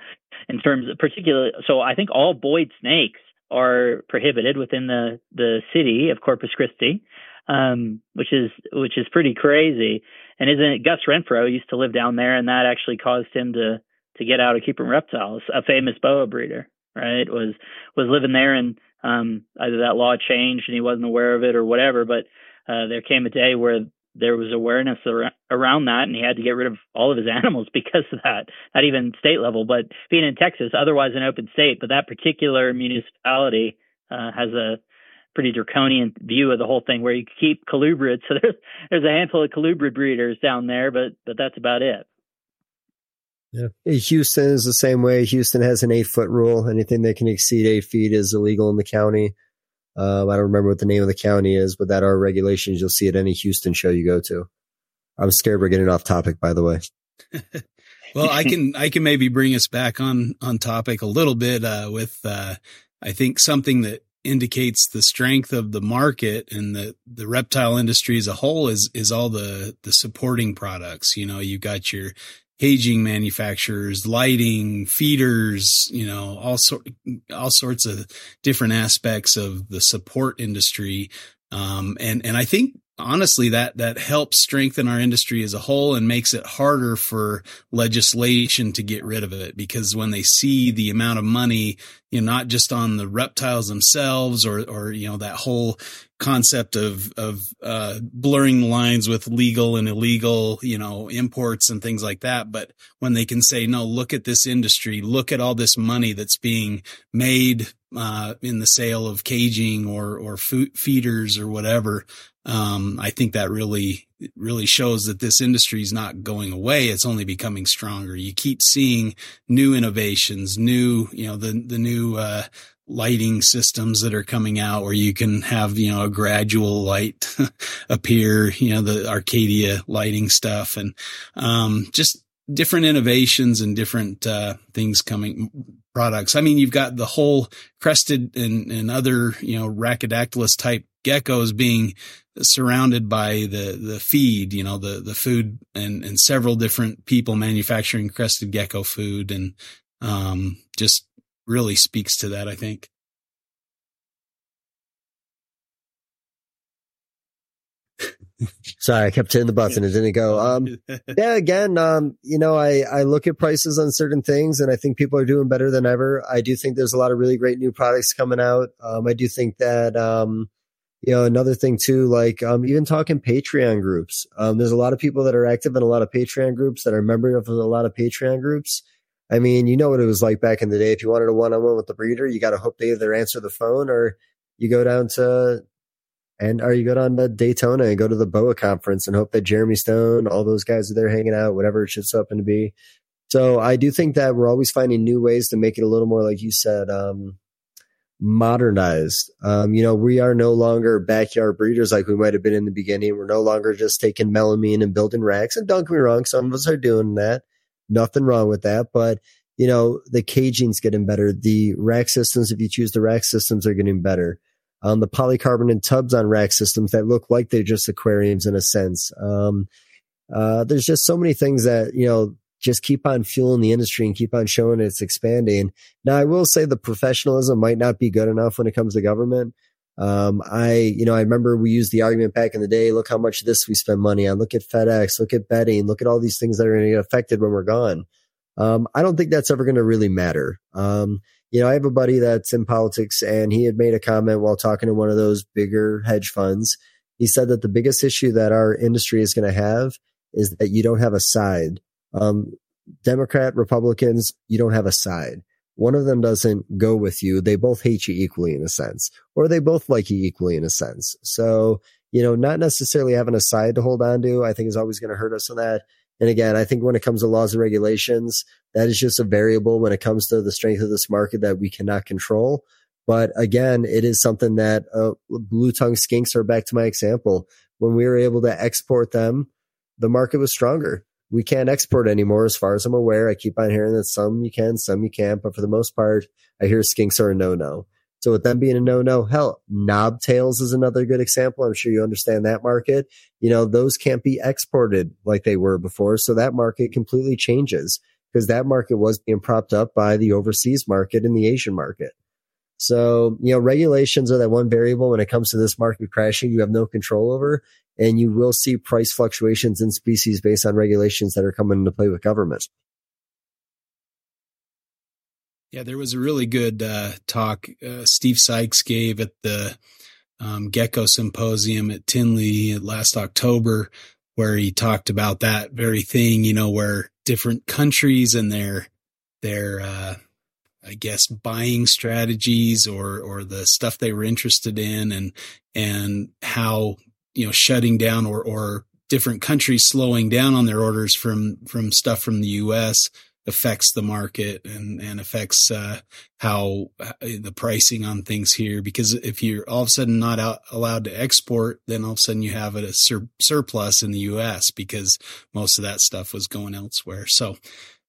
in terms of particularly. So I think all boid snakes are prohibited within the the city of Corpus Christi um, which is which is pretty crazy. And isn't it Gus Rentfro used to live down there, and that actually caused him to to get out of keeping reptiles. A famous boa breeder, right? Was was living there, and um, either that law changed and he wasn't aware of it or whatever. But uh, there came a day where there was awareness ar- around that, and he had to get rid of all of his animals because of that. Not even state level, but being in Texas, otherwise an open state, but that particular municipality uh, has a pretty draconian view of the whole thing where you keep colubrids. So there's there's a handful of colubrid breeders down there, but but that's about it. Yeah. Houston is the same way. Houston has an eight foot rule. Anything that can exceed eight feet is illegal in the county. Um, I don't remember what the name of the county is, but that are regulations you'll see at any Houston show you go to. I'm scared we're getting off topic, by the way. well, I can I can maybe bring us back on on topic a little bit uh, with uh, I think something that indicates the strength of the market and the, the reptile industry as a whole is, is all the, the supporting products. You know, you've got your caging manufacturers, lighting, feeders, you know, all sort, all sorts of different aspects of the support industry. Um, and, and I think honestly that that helps strengthen our industry as a whole and makes it harder for legislation to get rid of it. Because when they see the amount of money you know not just on the reptiles themselves or or you know that whole concept of of uh, blurring lines with legal and illegal you know imports and things like that. But when they can say no look at this industry. Look at all this money that's being made uh, in the sale of caging or or food feeders or whatever um, I think that really really shows that this industry is not going away. It's only becoming stronger. You keep seeing new innovations, new you know the the new uh, lighting systems that are coming out where you can have you know a gradual light appear. You know the Arcadia lighting stuff and um, just different innovations and different uh, things coming products. I mean, you've got the whole crested and, and other, you know, Rhacodactylus type geckos being surrounded by the the feed, you know, the the food and and several different people manufacturing crested gecko food, and um, just really speaks to that. I think. Sorry, I kept hitting the button. It didn't go. Um, yeah, again, um, you know, I, I look at prices on certain things and I think people are doing better than ever. I do think there's a lot of really great new products coming out. Um, I do think that, um, you know, another thing too, like um, even talking Patreon groups. Um, there's a lot of people that are active in a lot of Patreon groups that are members of a lot of Patreon groups. I mean, you know what it was like back in the day. If you wanted a one on one with the breeder, you got to hope they either answer the phone or you go down to and are you go down to Daytona and go to the BOA conference and hope that Jeremy Stone, all those guys are there hanging out, whatever it should happen to be. So I do think that we're always finding new ways to make it a little more, like you said, um, modernized. Um, you know, we are no longer backyard breeders like we might have been in the beginning. We're no longer just taking melamine and building racks. And don't get me wrong, some of us are doing that. Nothing wrong with that. But, you know, the caging's getting better. The rack systems, if you choose the rack systems, are getting better. Um, the polycarbonate tubs on rack systems that look like they're just aquariums in a sense. Um, uh, there's just so many things that, you know, just keep on fueling the industry and keep on showing it's expanding. Now, I will say the professionalism might not be good enough when it comes to government. Um, I, you know, I remember we used the argument back in the day. Look how much this we spend money on. Look at FedEx. Look at betting. Look at all these things that are going to get affected when we're gone. Um, I don't think that's ever going to really matter. Um, you know, I have a buddy that's in politics and he had made a comment while talking to one of those bigger hedge funds. He said that the biggest issue that our industry is going to have is that you don't have a side. Um, Democrat, Republicans, you don't have a side. One of them doesn't go with you. They both hate you equally in a sense, or they both like you equally in a sense. So, you know, not necessarily having a side to hold on to, I think is always going to hurt us on that. And again, I think when it comes to laws and regulations, that is just a variable when it comes to the strength of this market that we cannot control. But again, it is something that uh, blue tongue skinks are back to my example. When we were able to export them, the market was stronger we can't export anymore as far as I'm aware. I keep on hearing that some you can, some you can't, but for the most part, I hear skinks are a no no. So with them being a no no, hell, knob tails is another good example. I'm sure you understand that market. You know, those can't be exported like they were before. So that market completely changes because that market was being propped up by the overseas market and the Asian market. So, you know, regulations are that one variable when it comes to this market crashing you have no control over and you will see price fluctuations in species based on regulations that are coming into play with government. Yeah, there was a really good uh, talk uh, Steve Sykes gave at the um, Gecko Symposium at Tinley last October, where he talked about that very thing. You know, where different countries and their their uh, I guess buying strategies or or the stuff they were interested in, and and how you know shutting down or or different countries slowing down on their orders from from stuff from the U.S. affects the market and and affects uh, how uh, the pricing on things here. Because if you're all of a sudden not out, allowed to export, then all of a sudden you have a sur- surplus in the U.S. because most of that stuff was going elsewhere. So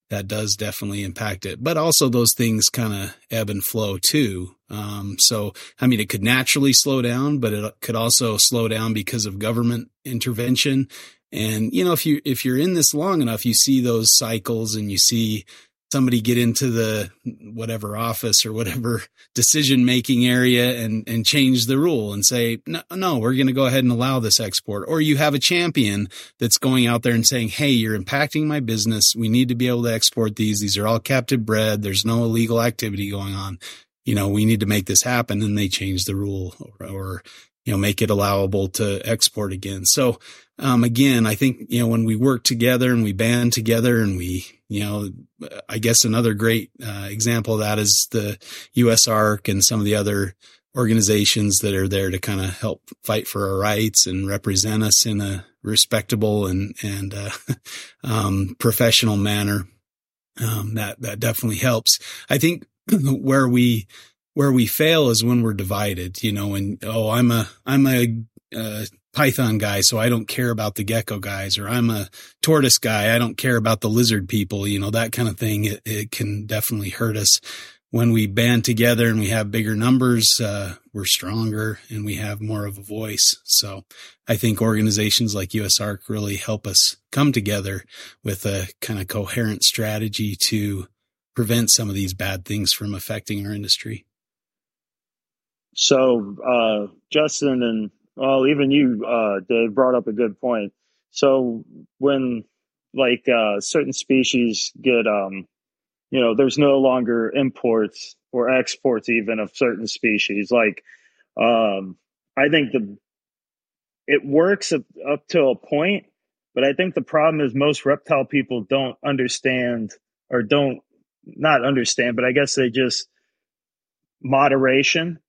that does definitely impact it. But also those things kind of ebb and flow too. Um, so, I mean, it could naturally slow down, but it could also slow down because of government intervention. And, you know, if you, if you're in this long enough, you see those cycles and you see somebody get into the whatever office or whatever decision making area and and change the rule and say no, no we're going to go ahead and allow this export. Or you have a champion that's going out there and saying hey you're impacting my business. We need to be able to export these. These are all captive bred. There's no illegal activity going on. You know we need to make this happen. And they change the rule or, or you know make it allowable to export again so um, again, I think, you know, when we work together and we band together and we, you know, I guess another great uh, example of that is the USARK and some of the other organizations that are there to kind of help fight for our rights and represent us in a respectable and, and, uh, um, professional manner. Um, that, that definitely helps. I think where we, where we fail is when we're divided, you know, and, oh, I'm a, I'm a, uh, Python guy, so I don't care about the gecko guys, or I'm a tortoise guy, I don't care about the lizard people, you know, that kind of thing. It, it can definitely hurt us. When we band together and we have bigger numbers, uh, we're stronger and we have more of a voice. So I think organizations like USARK really help us come together with a kind of coherent strategy to prevent some of these bad things from affecting our industry. So, uh, Justin and well, even you, uh, Dave, brought up a good point. So when like uh, certain species get, um, you know, there's no longer imports or exports even of certain species. Like, um, I think the it works up, up to a point, but I think the problem is most reptile people don't understand or don't not understand, but I guess they just moderation.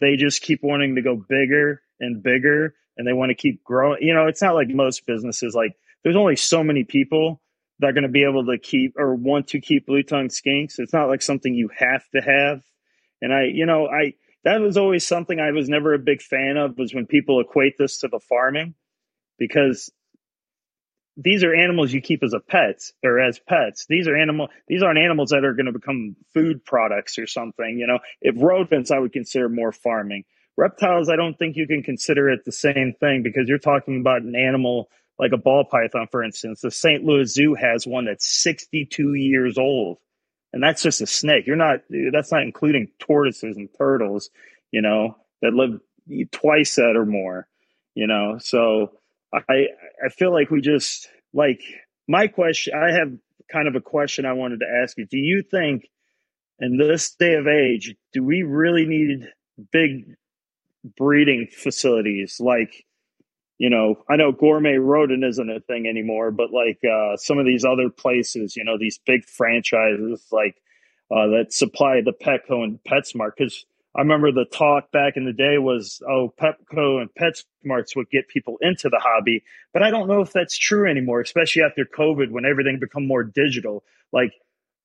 They just keep wanting to go bigger and bigger and they want to keep growing. You know, it's not like most businesses, like there's only so many people that are going to be able to keep or want to keep blue tongue skinks. It's not like something you have to have. And I, you know, I, that was always something I was never a big fan of was when people equate this to the farming because these are animals you keep as a pet or as pets. These are animal. These aren't animals that are going to become food products or something. You know, if rodents, I would consider more farming. Reptiles, I don't think you can consider it the same thing because you're talking about an animal like a ball python, for instance. The St. Louis Zoo has one that's 62 years old, and that's just a snake. You're not, that's not including tortoises and turtles, you know, that live twice that or more, you know. So I, I feel like we just, like, my question, I have kind of a question I wanted to ask you. Do you think in this day of age, do we really need big breeding facilities like you know i know gourmet rodent isn't a thing anymore but like uh, some of these other places you know these big franchises like uh, that supply the petco and petsmart because i remember the talk back in the day was oh petco and petsmarts would get people into the hobby but i don't know if that's true anymore especially after covid when everything become more digital like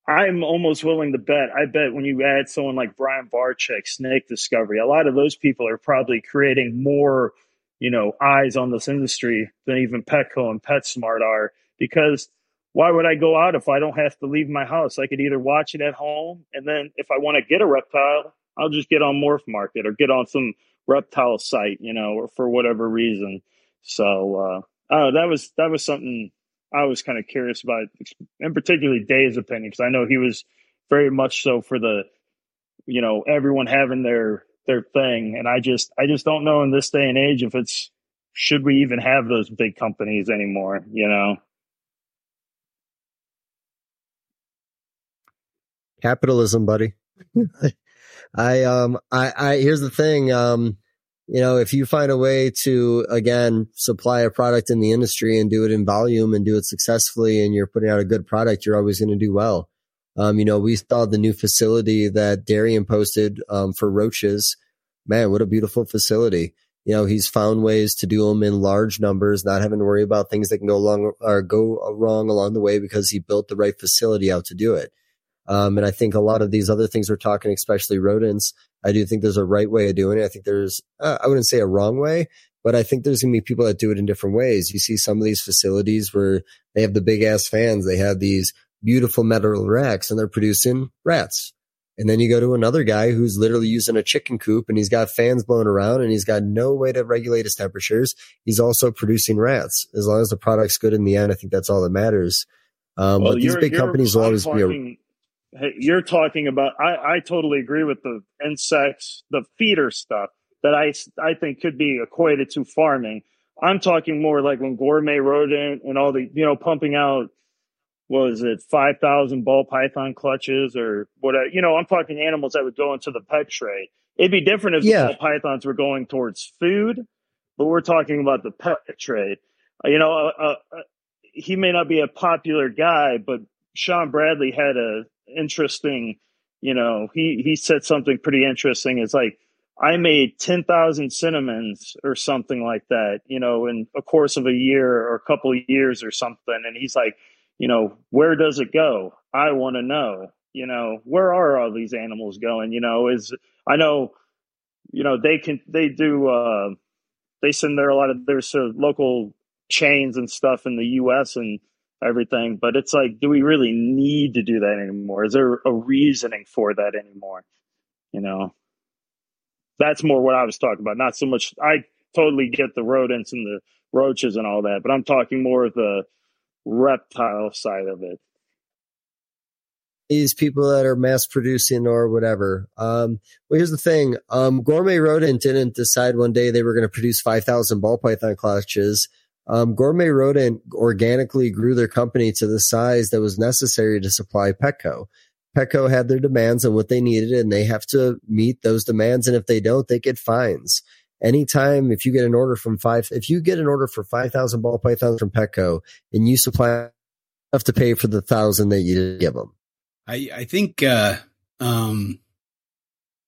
I'm almost willing to bet. I bet when you add someone like Brian Barczyk, Snake Discovery, a lot of those people are probably creating more, you know, eyes on this industry than even Petco and PetSmart are. Because why would I go out if I don't have to leave my house? I could either watch it at home, and then if I want to get a reptile, I'll just get on Morph Market or get on some reptile site, you know, or for whatever reason. So uh, uh, that was that was something I was kind of curious about, and particularly Dave's opinion, because I know he was very much so for the, you know, everyone having their their thing, and I just I just don't know in this day and age if it's should we even have those big companies anymore, you know. Capitalism, buddy. I um I I here's the thing um you know, if you find a way to, again, supply a product in the industry and do it in volume and do it successfully and you're putting out a good product, you're always going to do well. Um, you know, we saw the new facility that Darian posted, um, for roaches. Man, what a beautiful facility. You know, he's found ways to do them in large numbers, not having to worry about things that can go along or go wrong along the way because he built the right facility out to do it. Um, and I think a lot of these other things we're talking, especially rodents, I do think there's a right way of doing it. I think there's, uh, I wouldn't say a wrong way, but I think there's going to be people that do it in different ways. You see some of these facilities where they have the big ass fans. They have these beautiful metal racks and they're producing rats. And then you go to another guy who's literally using a chicken coop and he's got fans blowing around and he's got no way to regulate his temperatures. He's also producing rats. As long as the product's good in the end, I think that's all that matters. Um, well, but these big companies will always be a, hey, you're talking about. I I totally agree with the insects, the feeder stuff that I I think could be equated to farming. I'm talking more like when gourmet rodent and all the you know pumping out was it 5,000 ball python clutches or whatever. You know, I'm talking animals that would go into the pet trade. It'd be different if yeah. the ball pythons were going towards food, but we're talking about the pet trade. Uh, you know, uh, uh, he may not be a popular guy, but Sean Bradley had a interesting, you know, he, he said something pretty interesting. It's like, I made 10,000 cinnamons or something like that, you know, in a course of a year or a couple of years or something. And he's like, you know, where does it go? I want to know, you know, where are all these animals going? You know, is I know, you know, they can, they do, uh, they send there a lot of, there's uh, local chains and stuff in the US and everything, but it's like, do we really need to do that anymore? Is there a reasoning for that anymore? You know, that's more what I was talking about. Not so much, I totally get the rodents and the roaches and all that, but I'm talking more of the, reptile side of it. These people that are mass producing or whatever. Um, well, here's the thing. Um, Gourmet Rodent didn't decide one day they were going to produce 5,000 ball python clutches. Um, Gourmet Rodent organically grew their company to the size that was necessary to supply Petco. Petco had their demands and what they needed and they have to meet those demands. And if they don't, they get fines anytime if you get an order from five, if you get an order for 5,000 ball pythons from Petco and you supply enough to pay for the thousand that you give them. I, I think, uh, um,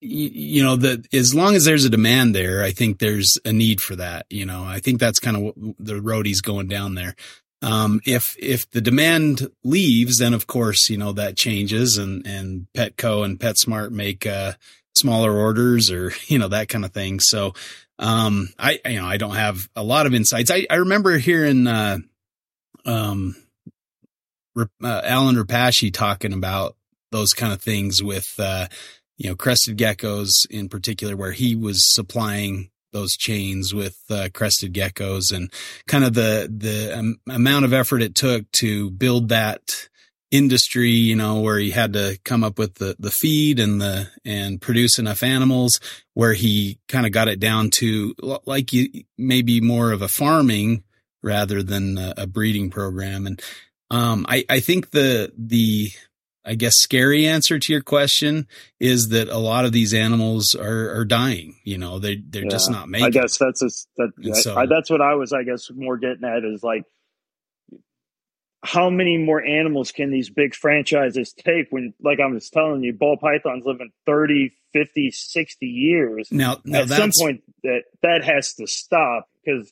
you, know, that as long as there's a demand there, I think there's a need for that. You know, I think that's kind of what the road he's going down there. Um, if, if the demand leaves, then of course, you know, that changes and, and Petco and PetSmart make, uh, smaller orders or, you know, that kind of thing. So, um, I, you know, I don't have a lot of insights. I, I remember hearing, uh, um, uh, Allen Repashy talking about those kind of things with, uh, you know, crested geckos in particular, where he was supplying those chains with uh, crested geckos and kind of the the um, amount of effort it took to build that industry, you know, where he had to come up with the, the feed and the, and produce enough animals where he kind of got it down to like you, maybe more of a farming rather than a, a breeding program. And, um, I, I think the, the, I guess scary answer to your question is that a lot of these animals are, are dying. You know, they they're yeah, just not making. I guess that's a, that, so, I, that's what I was, I guess, more getting at is like how many more animals can these big franchises take when like i was telling you ball pythons live in 30 50 60 years now, now at some point that that has to stop because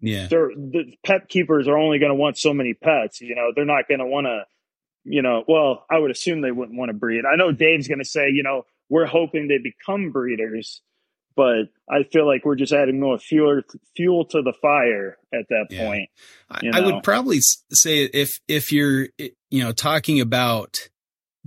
yeah the pet keepers are only going to want so many pets you know they're not going to want to you know well i would assume they wouldn't want to breed i know mm-hmm. dave's going to say you know we're hoping they become breeders but I feel like we're just adding more fuel fuel to the fire at that yeah. point. You know? I would probably say if if you're you know talking about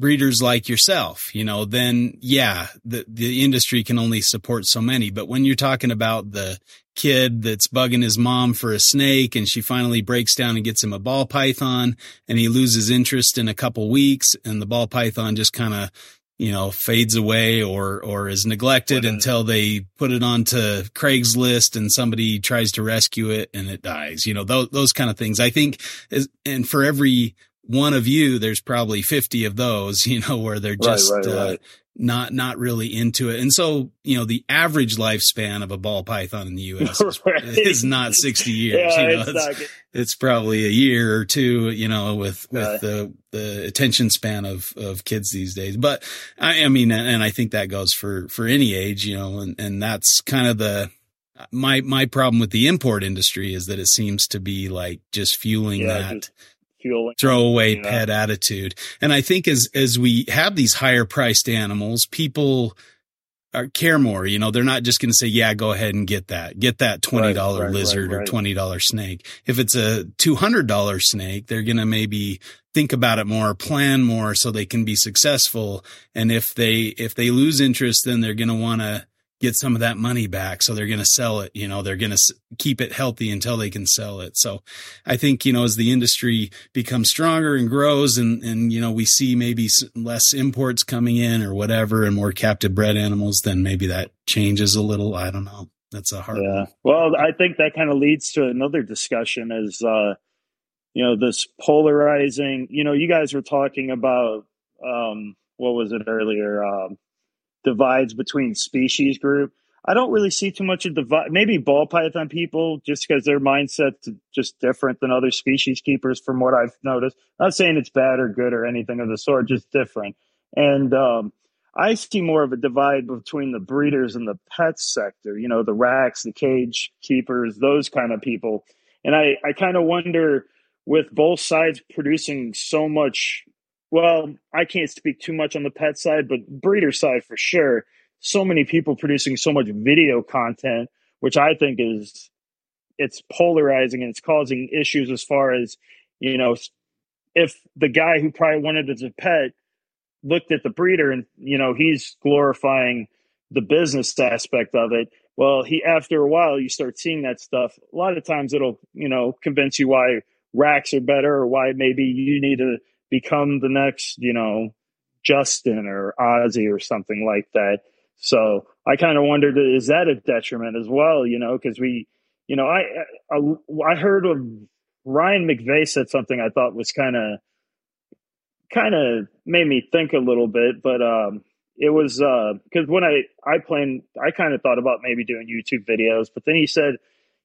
breeders like yourself, you know, then yeah, the the industry can only support so many. But when you're talking about the kid that's bugging his mom for a snake and she finally breaks down and gets him a ball python and he loses interest in a couple weeks and the ball python just kind of you know, fades away or, or is neglected until they put it onto Craigslist and somebody tries to rescue it and it dies, you know, those, those kind of things. I think, is, and for every one of you, there's probably 50 of those, you know, where they're just, right, right, uh, right not not really into it. And so, you know, the average lifespan of a ball python in the US is, is not 60 years. Yeah, you know, it's, it's, it's, probably a year or two, you know, with with the the attention span of of kids these days. But I, I mean and I think that goes for for any age, you know, and and that's kind of the my my problem with the import industry is that it seems to be like just fueling yeah, that just throwaway you know? pet attitude. And I think as as we have these higher priced animals, people are, care more. You know, they're not just going to say, "Yeah, go ahead and get that, get that twenty dollar right, right, lizard right, or twenty dollar snake." If it's a two hundred dollar snake, they're going to maybe think about it more, plan more, so they can be successful. And if they if they lose interest, then they're going to want to get some of that money back. So they're going to sell it. You know, they're going to s- keep it healthy until they can sell it. So I think, you know, as the industry becomes stronger and grows and, and, you know, we see maybe less imports coming in or whatever and more captive bred animals, then maybe that changes a little. I don't know. That's a hard yeah. one. Well, I think that kind of leads to another discussion is, uh, you know, this polarizing, you know, you guys were talking about, um, what was it earlier? Um, divides between species group. I don't really see too much of divide. Maybe ball python people, just because their mindset's just different than other species keepers, from what I've noticed. Not saying it's bad or good or anything of the sort, just different. And um, I see more of a divide between the breeders and the pet sector. You know, the racks, the cage keepers, those kind of people. And I, I kind of wonder, with both sides producing so much well, I can't speak too much on the pet side, but breeder side for sure. So many people producing so much video content, which I think is it's polarizing and it's causing issues as far as, you know, if the guy who probably wanted as a pet looked at the breeder and, you know, he's glorifying the business aspect of it. Well, he after a while you start seeing that stuff. A lot of times it'll, you know, convince you why racks are better or why maybe you need to become the next, you know, Justin or Ozzy or something like that. So I kind of wondered, is that a detriment as well? You know, because we, you know, I, I, I heard of Ryan McVeigh said something I thought was kind of, kind of made me think a little bit, but um, it was because uh, when I I planned, I kind of thought about maybe doing YouTube videos, but then he said,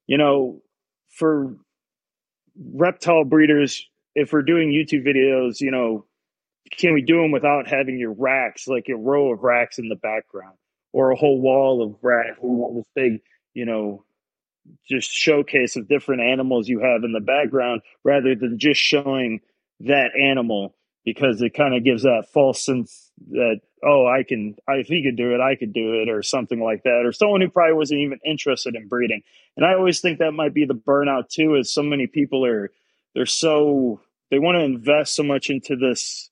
you know, for reptile breeders, if we're doing YouTube videos, you know, can we do them without having your racks, like a row of racks in the background or a whole wall of racks? We want this big, you know, just showcase of different animals you have in the background rather than just showing that animal because it kind of gives that false sense that oh i can if he could do it i could do it or something like that or someone who probably wasn't even interested in breeding and i always think that might be the burnout too is so many people are they're so they want to invest so much into this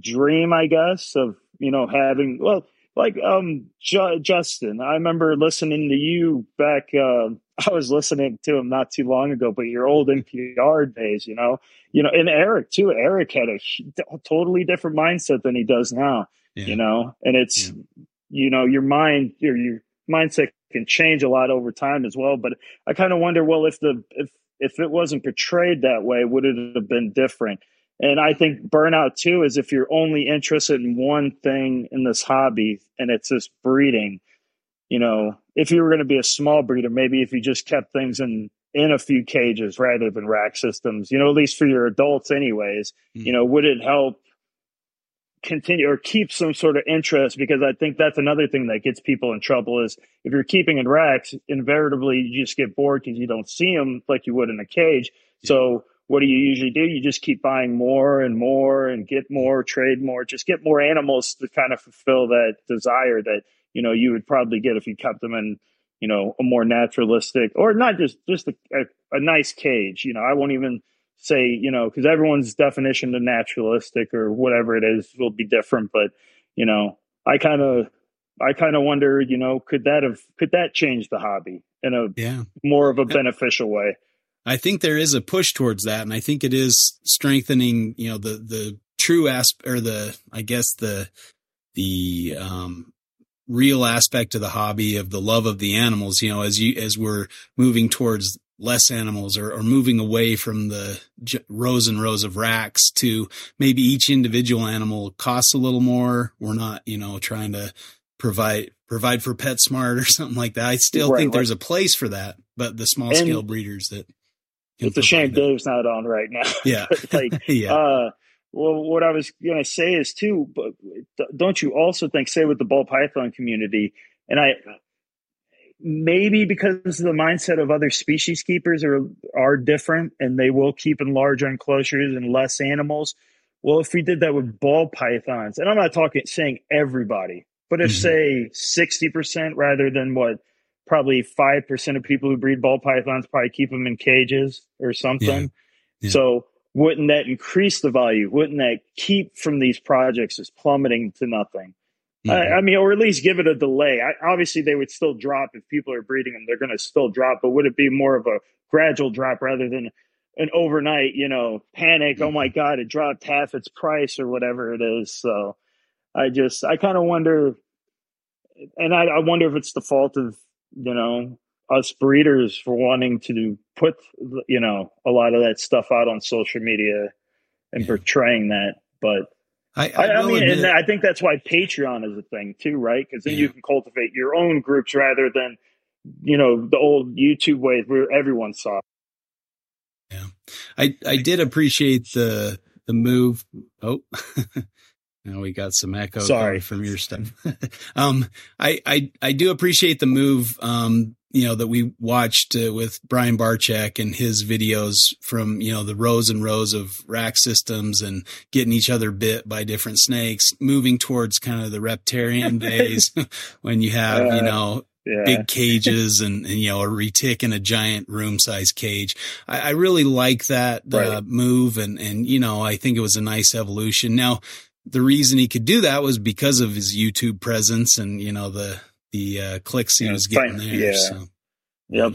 dream, I guess, of you know having well, like um Ju- Justin. I remember listening to you back. Uh, I was listening to him not too long ago, but your old MPR days, you know, you know, and Eric too. Eric had a totally different mindset than he does now, yeah. you know, and it's yeah. you know your mind your your mindset can change a lot over time as well. But I kind of wonder, well, if the if if it wasn't portrayed that way, would it have been different? And I think burnout too is if you're only interested in one thing in this hobby and it's this breeding, you know, if you were going to be a small breeder, maybe if you just kept things in in a few cages rather than rack systems, you know, at least for your adults anyways, mm-hmm. you know, would it help continue or keep some sort of interest because I think that's another thing that gets people in trouble is if you're keeping in racks, invariably you just get bored because you don't see them like you would in a cage. Yeah. So what do you usually do? You just keep buying more and more and get more, trade more, just get more animals to kind of fulfill that desire that, you know, you would probably get if you kept them in, you know, a more naturalistic or not just, just a, a, a nice cage. You know, I won't even say, you know, because everyone's definition of naturalistic or whatever it is will be different. But, you know, I kind of, I kind of wonder, you know, could that have, could that change the hobby in a yeah. more of a beneficial way? I think there is a push towards that, and I think it is strengthening, you know, the the true aspect or the I guess the the um, real aspect of the hobby of the love of the animals. You know, as you as we're moving towards less animals or, or moving away from the j- rows and rows of racks to maybe each individual animal costs a little more. We're not, you know, trying to provide provide for PetSmart or something like that. I still right, think right. there's a place for that, but the small scale breeders that it's a shame Dave's not on right now. Yeah. like, yeah. Uh, well, what I was going to say is too, but don't you also think, say with the ball python community, and I, maybe because the mindset of other species keepers are, are different and they will keep in larger enclosures and less animals. Well, if we did that with ball pythons, and I'm not talking, saying everybody, but if mm-hmm. say 60% rather than what probably 5% of people who breed ball pythons probably keep them in cages or something. Yeah. Yeah. So wouldn't that increase the value? Wouldn't that keep from these projects is plummeting to nothing? I, I, mean, or at least give it a delay. I, obviously, they would still drop if people are breeding them. They're going to still drop, but would it be more of a gradual drop rather than an overnight, you know, panic? Mm-hmm. Oh my mm-hmm. God, it dropped half its price or whatever it is. So I just, I kind of wonder, and I, I wonder if it's the fault of, you know, us breeders for wanting to put, you know, a lot of that stuff out on social media and yeah. portraying that. But I, I, I mean, and I think that's why Patreon is a thing too, right? Because then yeah. you can cultivate your own groups rather than, you know, the old YouTube ways where everyone saw. Yeah, I I did appreciate the the move. Oh, now we got some echo Sorry. from your stuff. um, I I I do appreciate the move. Um, you know, that we watched uh, with Brian Barczyk and his videos from, you know, the rows and rows of rack systems and getting each other bit by different snakes, moving towards kind of the Reptarium days when you have, uh, you know, yeah. big cages and, and, you know, a retic in a giant room size cage. I, I really like that uh, right. move and, and, you know, I think it was a nice evolution. Now, the reason he could do that was because of his YouTube presence and, you know, the, the uh, clicks he yeah, was getting fine. there. Yeah. So. Yep.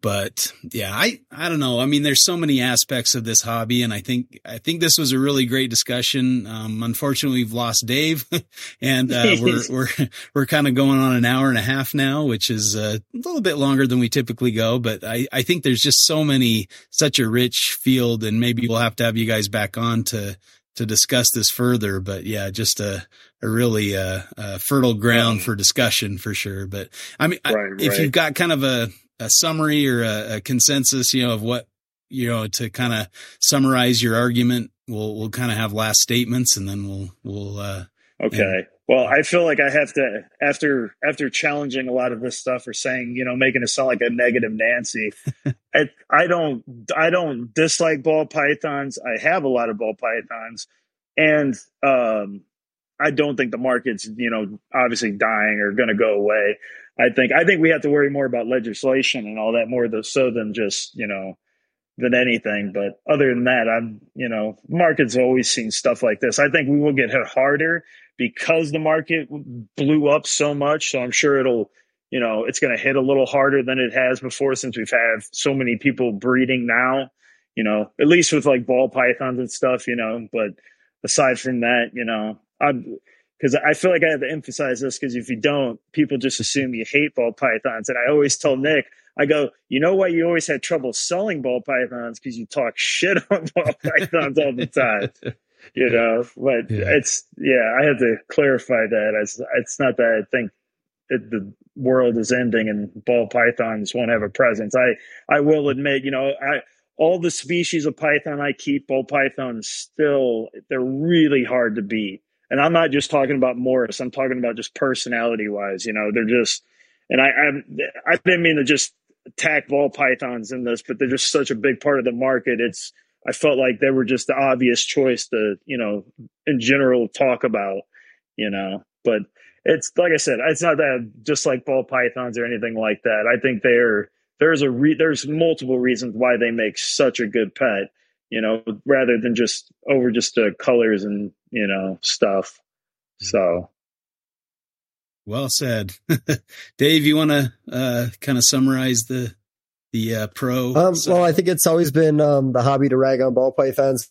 But yeah, I, I don't know. I mean, there's so many aspects of this hobby and I think, I think this was a really great discussion. Um, unfortunately we've lost Dave and, uh, we're, we're, we're kind of going on an hour and a half now, which is uh, a little bit longer than we typically go. But I, I think there's just so many, such a rich field and maybe we'll have to have you guys back on to, to discuss this further, but yeah, just a, a really uh, uh, fertile ground for discussion for sure. But I mean, right, I, if you've got kind of a, a summary or a, a, consensus, you know, of what you know to kind of summarize your argument, we'll we'll kind of have last statements, and then we'll we'll. Uh, okay. Well, I feel like I have to after after challenging a lot of this stuff or saying, you know, making it sound like a negative Nancy. I, I don't I don't dislike ball pythons. I have a lot of ball pythons, and um, I don't think the market's you know obviously dying or going to go away. I think I think we have to worry more about legislation and all that more so than just you know than anything. But other than that, I'm you know market's always seen stuff like this. I think we will get hit harder because the market blew up so much. So I'm sure it'll, you know, it's going to hit a little harder than it has before since we've had so many people breeding now, you know, at least with like ball pythons and stuff, you know. But aside from that, you know, I'm because I feel like I have to emphasize this because if you don't, people just assume you hate ball pythons. And I always tell Nick, I go, you know why you always had trouble selling ball pythons? Because you talk shit on ball pythons all the time you know, but yeah. it's, yeah, I have to clarify that. It's, it's not that I think it, the world is ending and ball pythons won't have a presence. I, I will admit, you know, I, all the species of python I keep, ball pythons still, they're really hard to beat. And I'm not just talking about morphs. I'm talking about just personality wise, you know, they're just, and I, I, I didn't mean to just attack ball pythons in this, but they're just such a big part of the market. It's, I felt like they were just the obvious choice to, you know, in general talk about, you know, but it's like I said, it's not that just like ball pythons or anything like that. I think they're, there's a re, there's multiple reasons why they make such a good pet, you know, rather than just over just the colors and, you know, stuff. So. Well said. Dave, you want to uh, kind of summarize the the uh, pro? Um, well, I think it's always been um, the hobby to rag on ball pythons.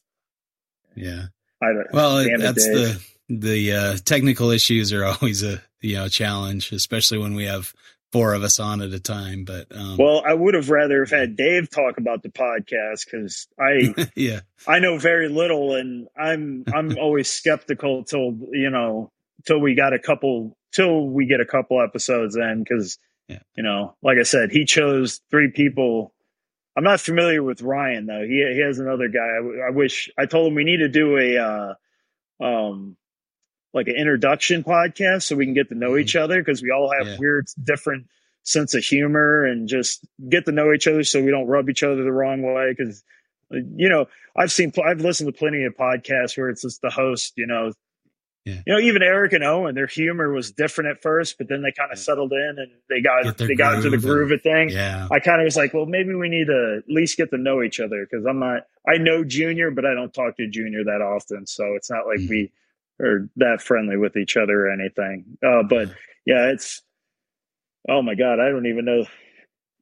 Yeah. I don't, well, that's the the uh, technical issues are always a you know challenge, especially when we have four of us on at a time. But um, well, I would have rather have had Dave talk about the podcast because I yeah I know very little, and I'm I'm always skeptical till you know till we got a couple till we get a couple episodes in because yeah. You know, like I said, he chose three people. I'm not familiar with Ryan though. He he has another guy. I, I wish I told him we need to do a uh, um like an introduction podcast so we can get to know mm-hmm. each other because we all have yeah. weird different sense of humor and just get to know each other so we don't rub each other the wrong way because you know i've seen i've listened to plenty of podcasts where it's just the host you know yeah. You know, even Eric and Owen, their humor was different at first, but then they kind of settled in and they got they got into the groove of thing. Yeah. I kind of was like, well, maybe we need to at least get to know each other because I'm not. I know Junior, but I don't talk to Junior that often, so it's not like mm. we are that friendly with each other or anything. Uh, but yeah, it's oh my god, I don't even know.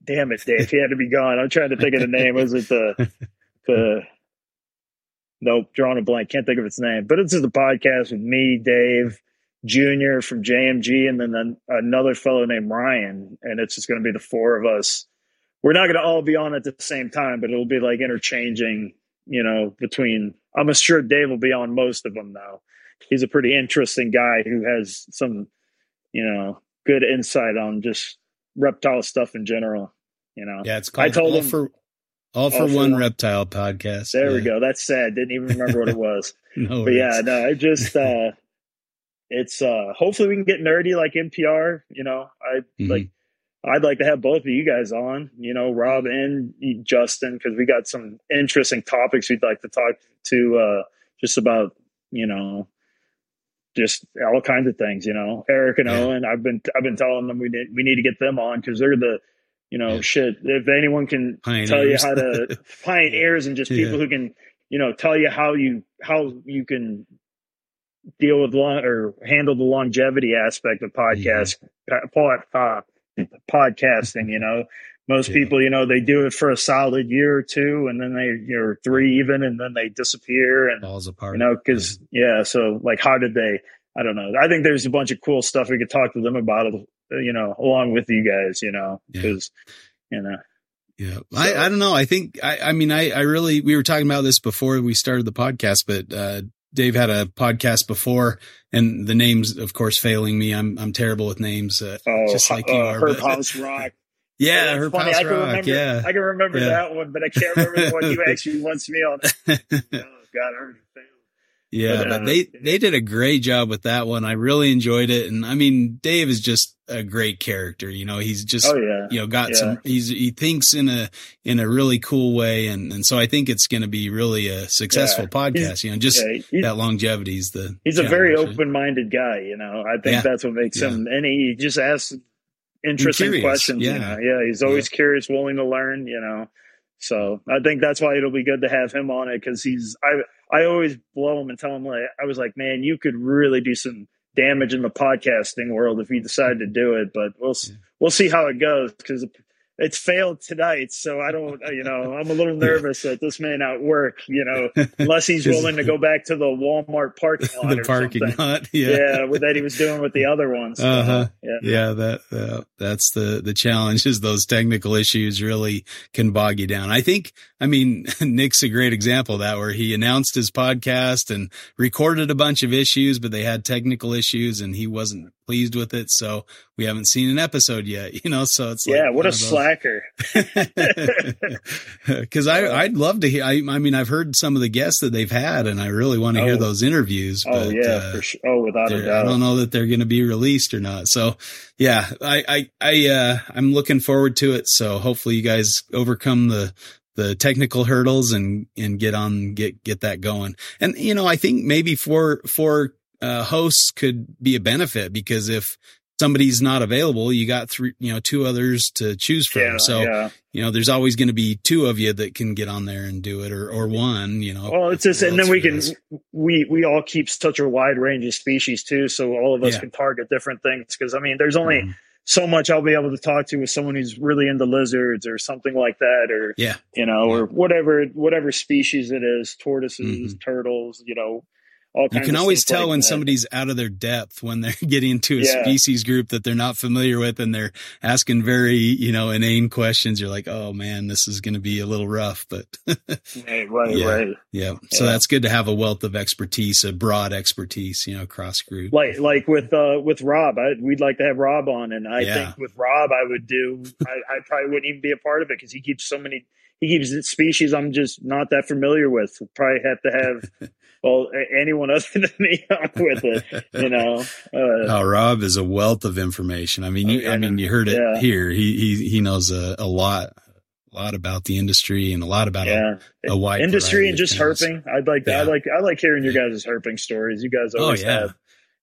Damn it, Dave, he had to be gone. I'm trying to think of the name. Was it the the nope, drawing a blank. Can't think of its name. But this is the podcast with me, Dave, Junior from JMG, and then another fellow named Ryan. And it's just going to be the four of us. We're not going to all be on at the same time, but it'll be like interchanging, you know, between. I'm sure Dave will be on most of them now. He's a pretty interesting guy who has some, you know, good insight on just reptile stuff in general. You know, yeah, it's called. I told him for all for, all for one, one, reptile podcast. There yeah. we go. That's sad. Didn't even remember what it was. no but yeah, no, I just uh it's uh hopefully we can get nerdy like MPR, you know. I mm-hmm. like I'd like to have both of you guys on, you know, Rob and Justin, because we got some interesting topics we'd like to talk to uh just about, you know, just all kinds of things, you know. Eric and yeah. Owen, I've been I've been telling them we need we need to get them on because they're the you know, yeah. shit. If anyone can pioneers. tell you how to pioneers and just people yeah. who can, you know, tell you how you how you can deal with long or handle the longevity aspect of podcast yeah. uh, podcasting. You know, most people, you know, they do it for a solid year or two, and then they, you know, three even, and then they disappear and falls apart. You know, because yeah, so like, how did they? I don't know. I think there's a bunch of cool stuff we could talk to them about you know, along with you guys, you know, because, yeah. you know. Yeah. So, I, I don't know. I think, I, I mean, I, I really, we were talking about this before we started the podcast, but, uh, Dave had a podcast before and the names, of course, failing me. I'm, I'm terrible with names, uh, oh, just like you uh, are. Herb House Rock. Yeah, yeah Herb funny. House I can Rock. Remember, yeah. I can remember yeah. that one, but I can't remember the one you actually once me on. oh, God, I yeah, but, uh, but they they did a great job with that one. I really enjoyed it, and I mean, Dave is just a great character. You know, he's just oh, yeah. you know got yeah. some. He's he thinks in a in a really cool way, and and so I think it's going to be really a successful yeah. podcast. He's, you know, just that longevity is the. He's a very open minded guy. You know, I think that's what makes him. And he just asks interesting questions. Yeah, you know? yeah. He's always curious, willing to learn. You know. So I think that's why it'll be good to have him on it because he's I I always blow him and tell him like I was like, man, you could really do some damage in the podcasting world if you decide to do it. But we'll yeah. we'll see how it goes because it's failed tonight. So I don't, you know, I'm a little nervous that this may not work, you know, unless he's willing to go back to the Walmart parking lot. the parking something. lot. Yeah. Yeah. With that he was doing with the other ones. So, uh-huh. Yeah. Yeah. That, uh, that's the, the challenge is those technical issues really can bog you down. I think, I mean, Nick's a great example of that where he announced his podcast and recorded a bunch of issues, but they had technical issues and he wasn't pleased with it. So we haven't seen an episode yet, you know, so it's like, yeah, what a slacker. Cause I, I'd love to hear, I, I, mean, I've heard some of the guests that they've had and I really want to oh. hear those interviews. Oh, but, oh yeah, uh, for sure. Oh, without a doubt. I don't know that they're going to be released or not. So yeah, I, I, I, uh, I'm looking forward to it. So hopefully you guys overcome the, the technical hurdles and and get on get get that going. And you know, I think maybe for for uh, hosts could be a benefit because if somebody's not available, you got three, you know, two others to choose from. Yeah, so, yeah. you know, there's always going to be two of you that can get on there and do it or, or one, you know. Well, it's just, and then we can, we, we all keep such a wide range of species too. So all of us yeah. can target different things. Cause I mean, there's only mm. So much I'll be able to talk to with someone who's really into lizards or something like that, or, yeah, you know, or whatever, whatever species it is, tortoises, mm-hmm. turtles, you know, you can always tell like when that. somebody's out of their depth when they're getting into a yeah. species group that they're not familiar with and they're asking very, you know, inane questions. You're like, oh man, this is going to be a little rough, but right, right, yeah, right. Yeah. So that's good to have a wealth of expertise, a broad expertise, you know, across group. Like, like with, uh, with Rob, I, we'd like to have Rob on. And I think with Rob, I would do, I, I probably wouldn't even be a part of it because he keeps so many, he keeps species I'm just not that familiar with. We'll probably have to have well anyone other than me with it. You know, uh, oh, Rob is a wealth of information. I mean, you, I mean, you heard it yeah. here. He he he knows a, a lot a lot about the industry and a lot about yeah. a, a wide industry and just herping. I'd like yeah. I like I like hearing your guys' herping stories. You guys oh, always oh, yeah. have.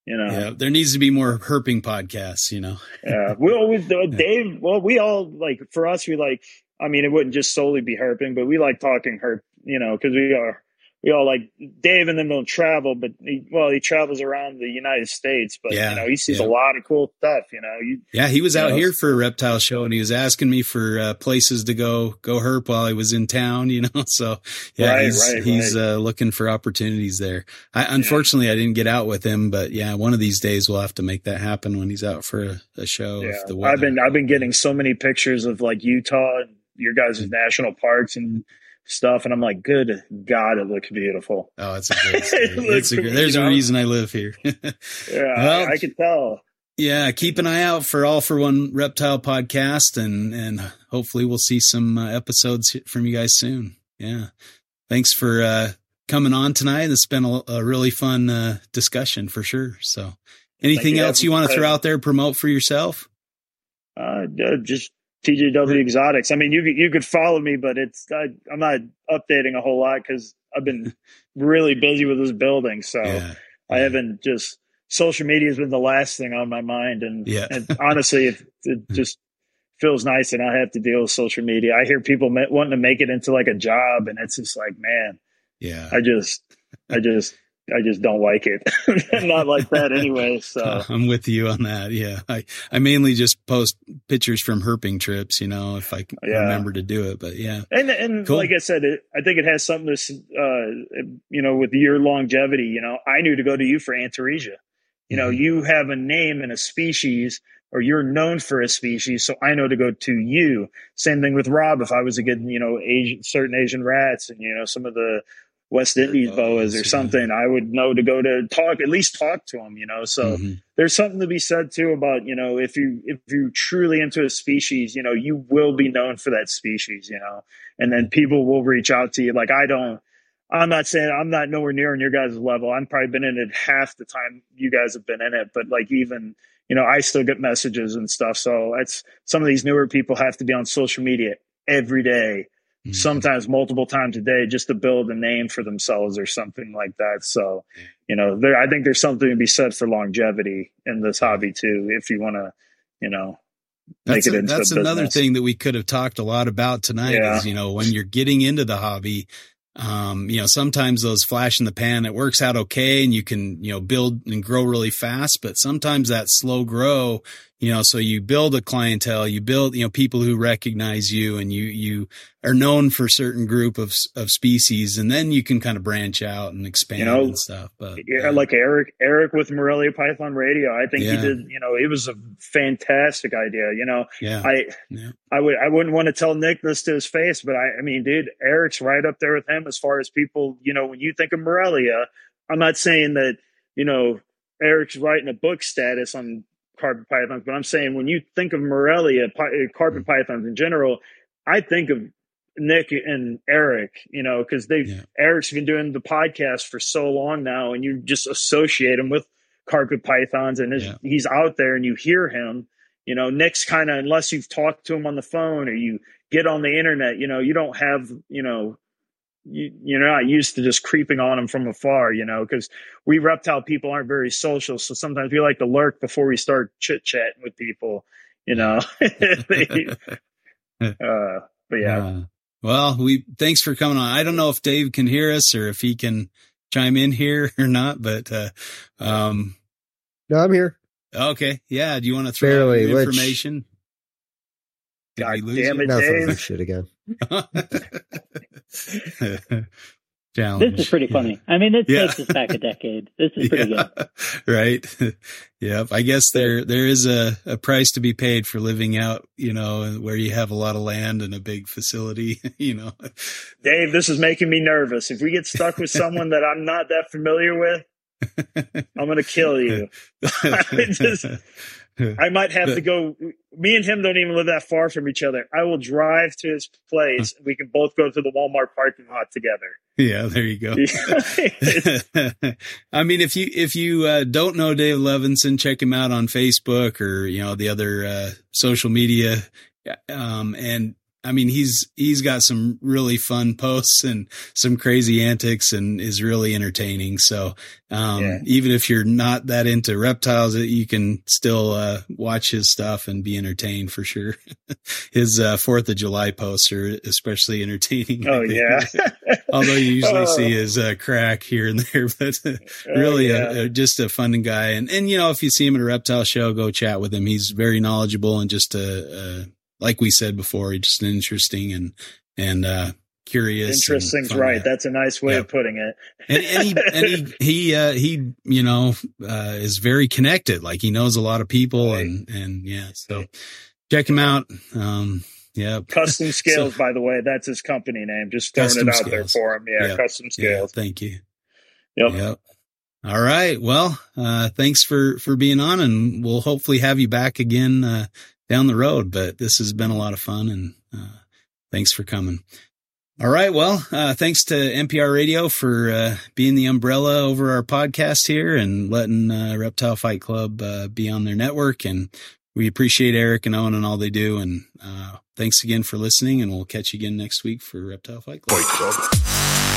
You know, yeah, there needs to be more herping podcasts. You know, yeah. We always Dave. Well, we all like for us. We like I mean, it wouldn't just solely be herping, but we like talking herp, you know, because we are we all like Dave and them don't travel, but he, well, he travels around the United States, but Yeah, you know, he sees yeah. a lot of cool stuff. You know, you, Yeah, he was out know? here for a reptile show and he was asking me for uh, places to go go herp while I was in town, you know. So yeah, Right, he's right, he's right. uh, looking for opportunities there. I unfortunately I didn't get out with him, but yeah, one of these days we'll have to make that happen when he's out for a, a show. yeah. the I've been I've been getting so many pictures of like Utah and your guys' Mm. national parks and stuff, and I'm like, good God, it looks beautiful. Oh, it's a great story. It It's a great- there's a reason I live here. Yeah, Well, I, I could tell. Yeah, keep an eye out for All for One Reptile podcast, and and hopefully we'll see some uh, episodes from you guys soon. Yeah, thanks for uh, coming on tonight. It's been a, a really fun uh, discussion for sure. So, anything you. else you want to throw out there, promote for yourself? Uh, just TJW Exotics. I mean, you could you could follow me, but it's I, I'm not updating a whole lot because I've been really busy with this building, so Yeah, I haven't just social media has been the last thing on my mind, and, Yeah. and honestly, it, it hmm. just feels nice, and I have to deal with social media. I hear people wanting to make it into like a job, and it's just like, man, yeah. I just, I just, I just don't like it. not like that anyway. So. I'm with you on that. Yeah, I I mainly just post pictures from herping trips. You know, if I Yeah. remember to do it. But yeah, And and Cool. like I said, it, I think it has something to, uh, you know, with your longevity. You know, I knew to go to you for Antaresia. You know, Mhm. you have a name and a species, or you're known for a species, so I know to go to you. Same thing with Rob. If I was a good, you know, Asian, certain Asian rats, and you know, some of the West Indies Oh, boas or something, I would know to go to talk, at least talk to them. You know, so Mhm. there's something to be said too about you know if you if you're truly into a species you know you will be known for that species you know? And then people will reach out to you. Like i don't i'm not saying i'm not nowhere near on your guys level. I'm probably been in it half the time you guys have been in it but like even you know i still get messages and stuff. So it's some of these newer people have to be on social media every day Mhm. sometimes multiple times a day just to build a name for themselves or something like that. So, you know, there, I think there's something to be said for longevity in this hobby too, if you want to, you know, That's, make it a- into that's another thing that we could have talked a lot about tonight Yeah. is, you know, when you're getting into the hobby, um, you know, sometimes those flash in the pan, it works out okay and you can, you know, build and grow really fast, but sometimes that slow grow, you know, so you build a clientele, you build, you know, people who recognize you and you, you are known for a certain group of, of species and then you can kind of branch out and expand You know, and stuff. But yeah, uh, like Eric, Eric with Morelia Python Radio. I think Yeah. he did, you know, it was a fantastic idea. You know, yeah, I, Yeah. I would, I wouldn't want to tell Nick this to his face, but I, I mean, dude, Eric's right up there with him as far as people, you know, when you think of Morelia, I'm not saying that, you know, Eric's writing a book status on carpet pythons, but I'm saying when you think of Morelia, pi- uh, carpet pythons in general, I think of Nick and Eric, you know, because they Yeah. Eric's been doing the podcast for so long now, and you just associate him with carpet pythons, and Yeah. he's out there, and you hear him. You know, Nick's kind of unless you've talked to him on the phone or you get on the internet, you know, you don't have, you know, you, you're not used to just creeping on them from afar, you know, because we reptile people aren't very social, so sometimes we like to lurk before we start chit chatting with people, you know. They- uh, but yeah, Uh, well, we thanks for coming on. I don't know if Dave can hear us or if he can chime in here or not, but uh, um, No, I'm here. okay, yeah. Do you want to throw out Barely, which- information? Did God damn it. Dave. shit again. Challenge. This is pretty funny. I mean, this Yeah. takes us back a decade. This is pretty good. Right. yep. I guess there there is a, a price to be paid for living out, you know, where you have a lot of land and a big facility, you know. Dave, this is making me nervous. If we get stuck with someone that I'm not that familiar with, I'm going to kill you. just- I might have to go. Me and him don't even live that far from each other. I will drive to his place. We can both go to the Walmart parking lot together. yeah, there you go. I mean, if you if you uh, don't know Dave Levinson, check him out on Facebook or you know the other uh, social media. Um, and I mean, he's he's got some really fun posts and some crazy antics, and is really entertaining. So, um, yeah. even if you're not that into reptiles, you can still uh, watch his stuff and be entertained for sure. his uh, Fourth of July posts are especially entertaining. Oh yeah. Although you usually oh. see his uh, crack here and there, but oh, really, oh, yeah. just a fun guy. And and you know, if you see him at a reptile show, go chat with him. He's very knowledgeable and just a, a like we said before, just interesting and and uh, curious. Interesting's right. That's a nice way yep. of putting it. and, and, he and he he, uh, he you know uh, is very connected. Like he knows a lot of people right. and and yeah. So check him out. Um, yeah. Custom Scales, so, by the way, that's his company name. Just throwing it out scales. there for him. Yeah, yep. Custom Scales. Yeah, thank you. Yep. Yep. All right. Well, uh, thanks for, for being on and we'll hopefully have you back again, uh, down the road, but this has been a lot of fun and, uh, thanks for coming. All right. Well, uh, thanks to MPR radio for, uh, being the umbrella over our podcast here and letting, uh, Reptile Fight Club, uh, be on their network. And we appreciate Eric and Owen and all they do. And, uh, thanks again for listening and we'll catch you again next week for Reptile Fight Club. Fight Club.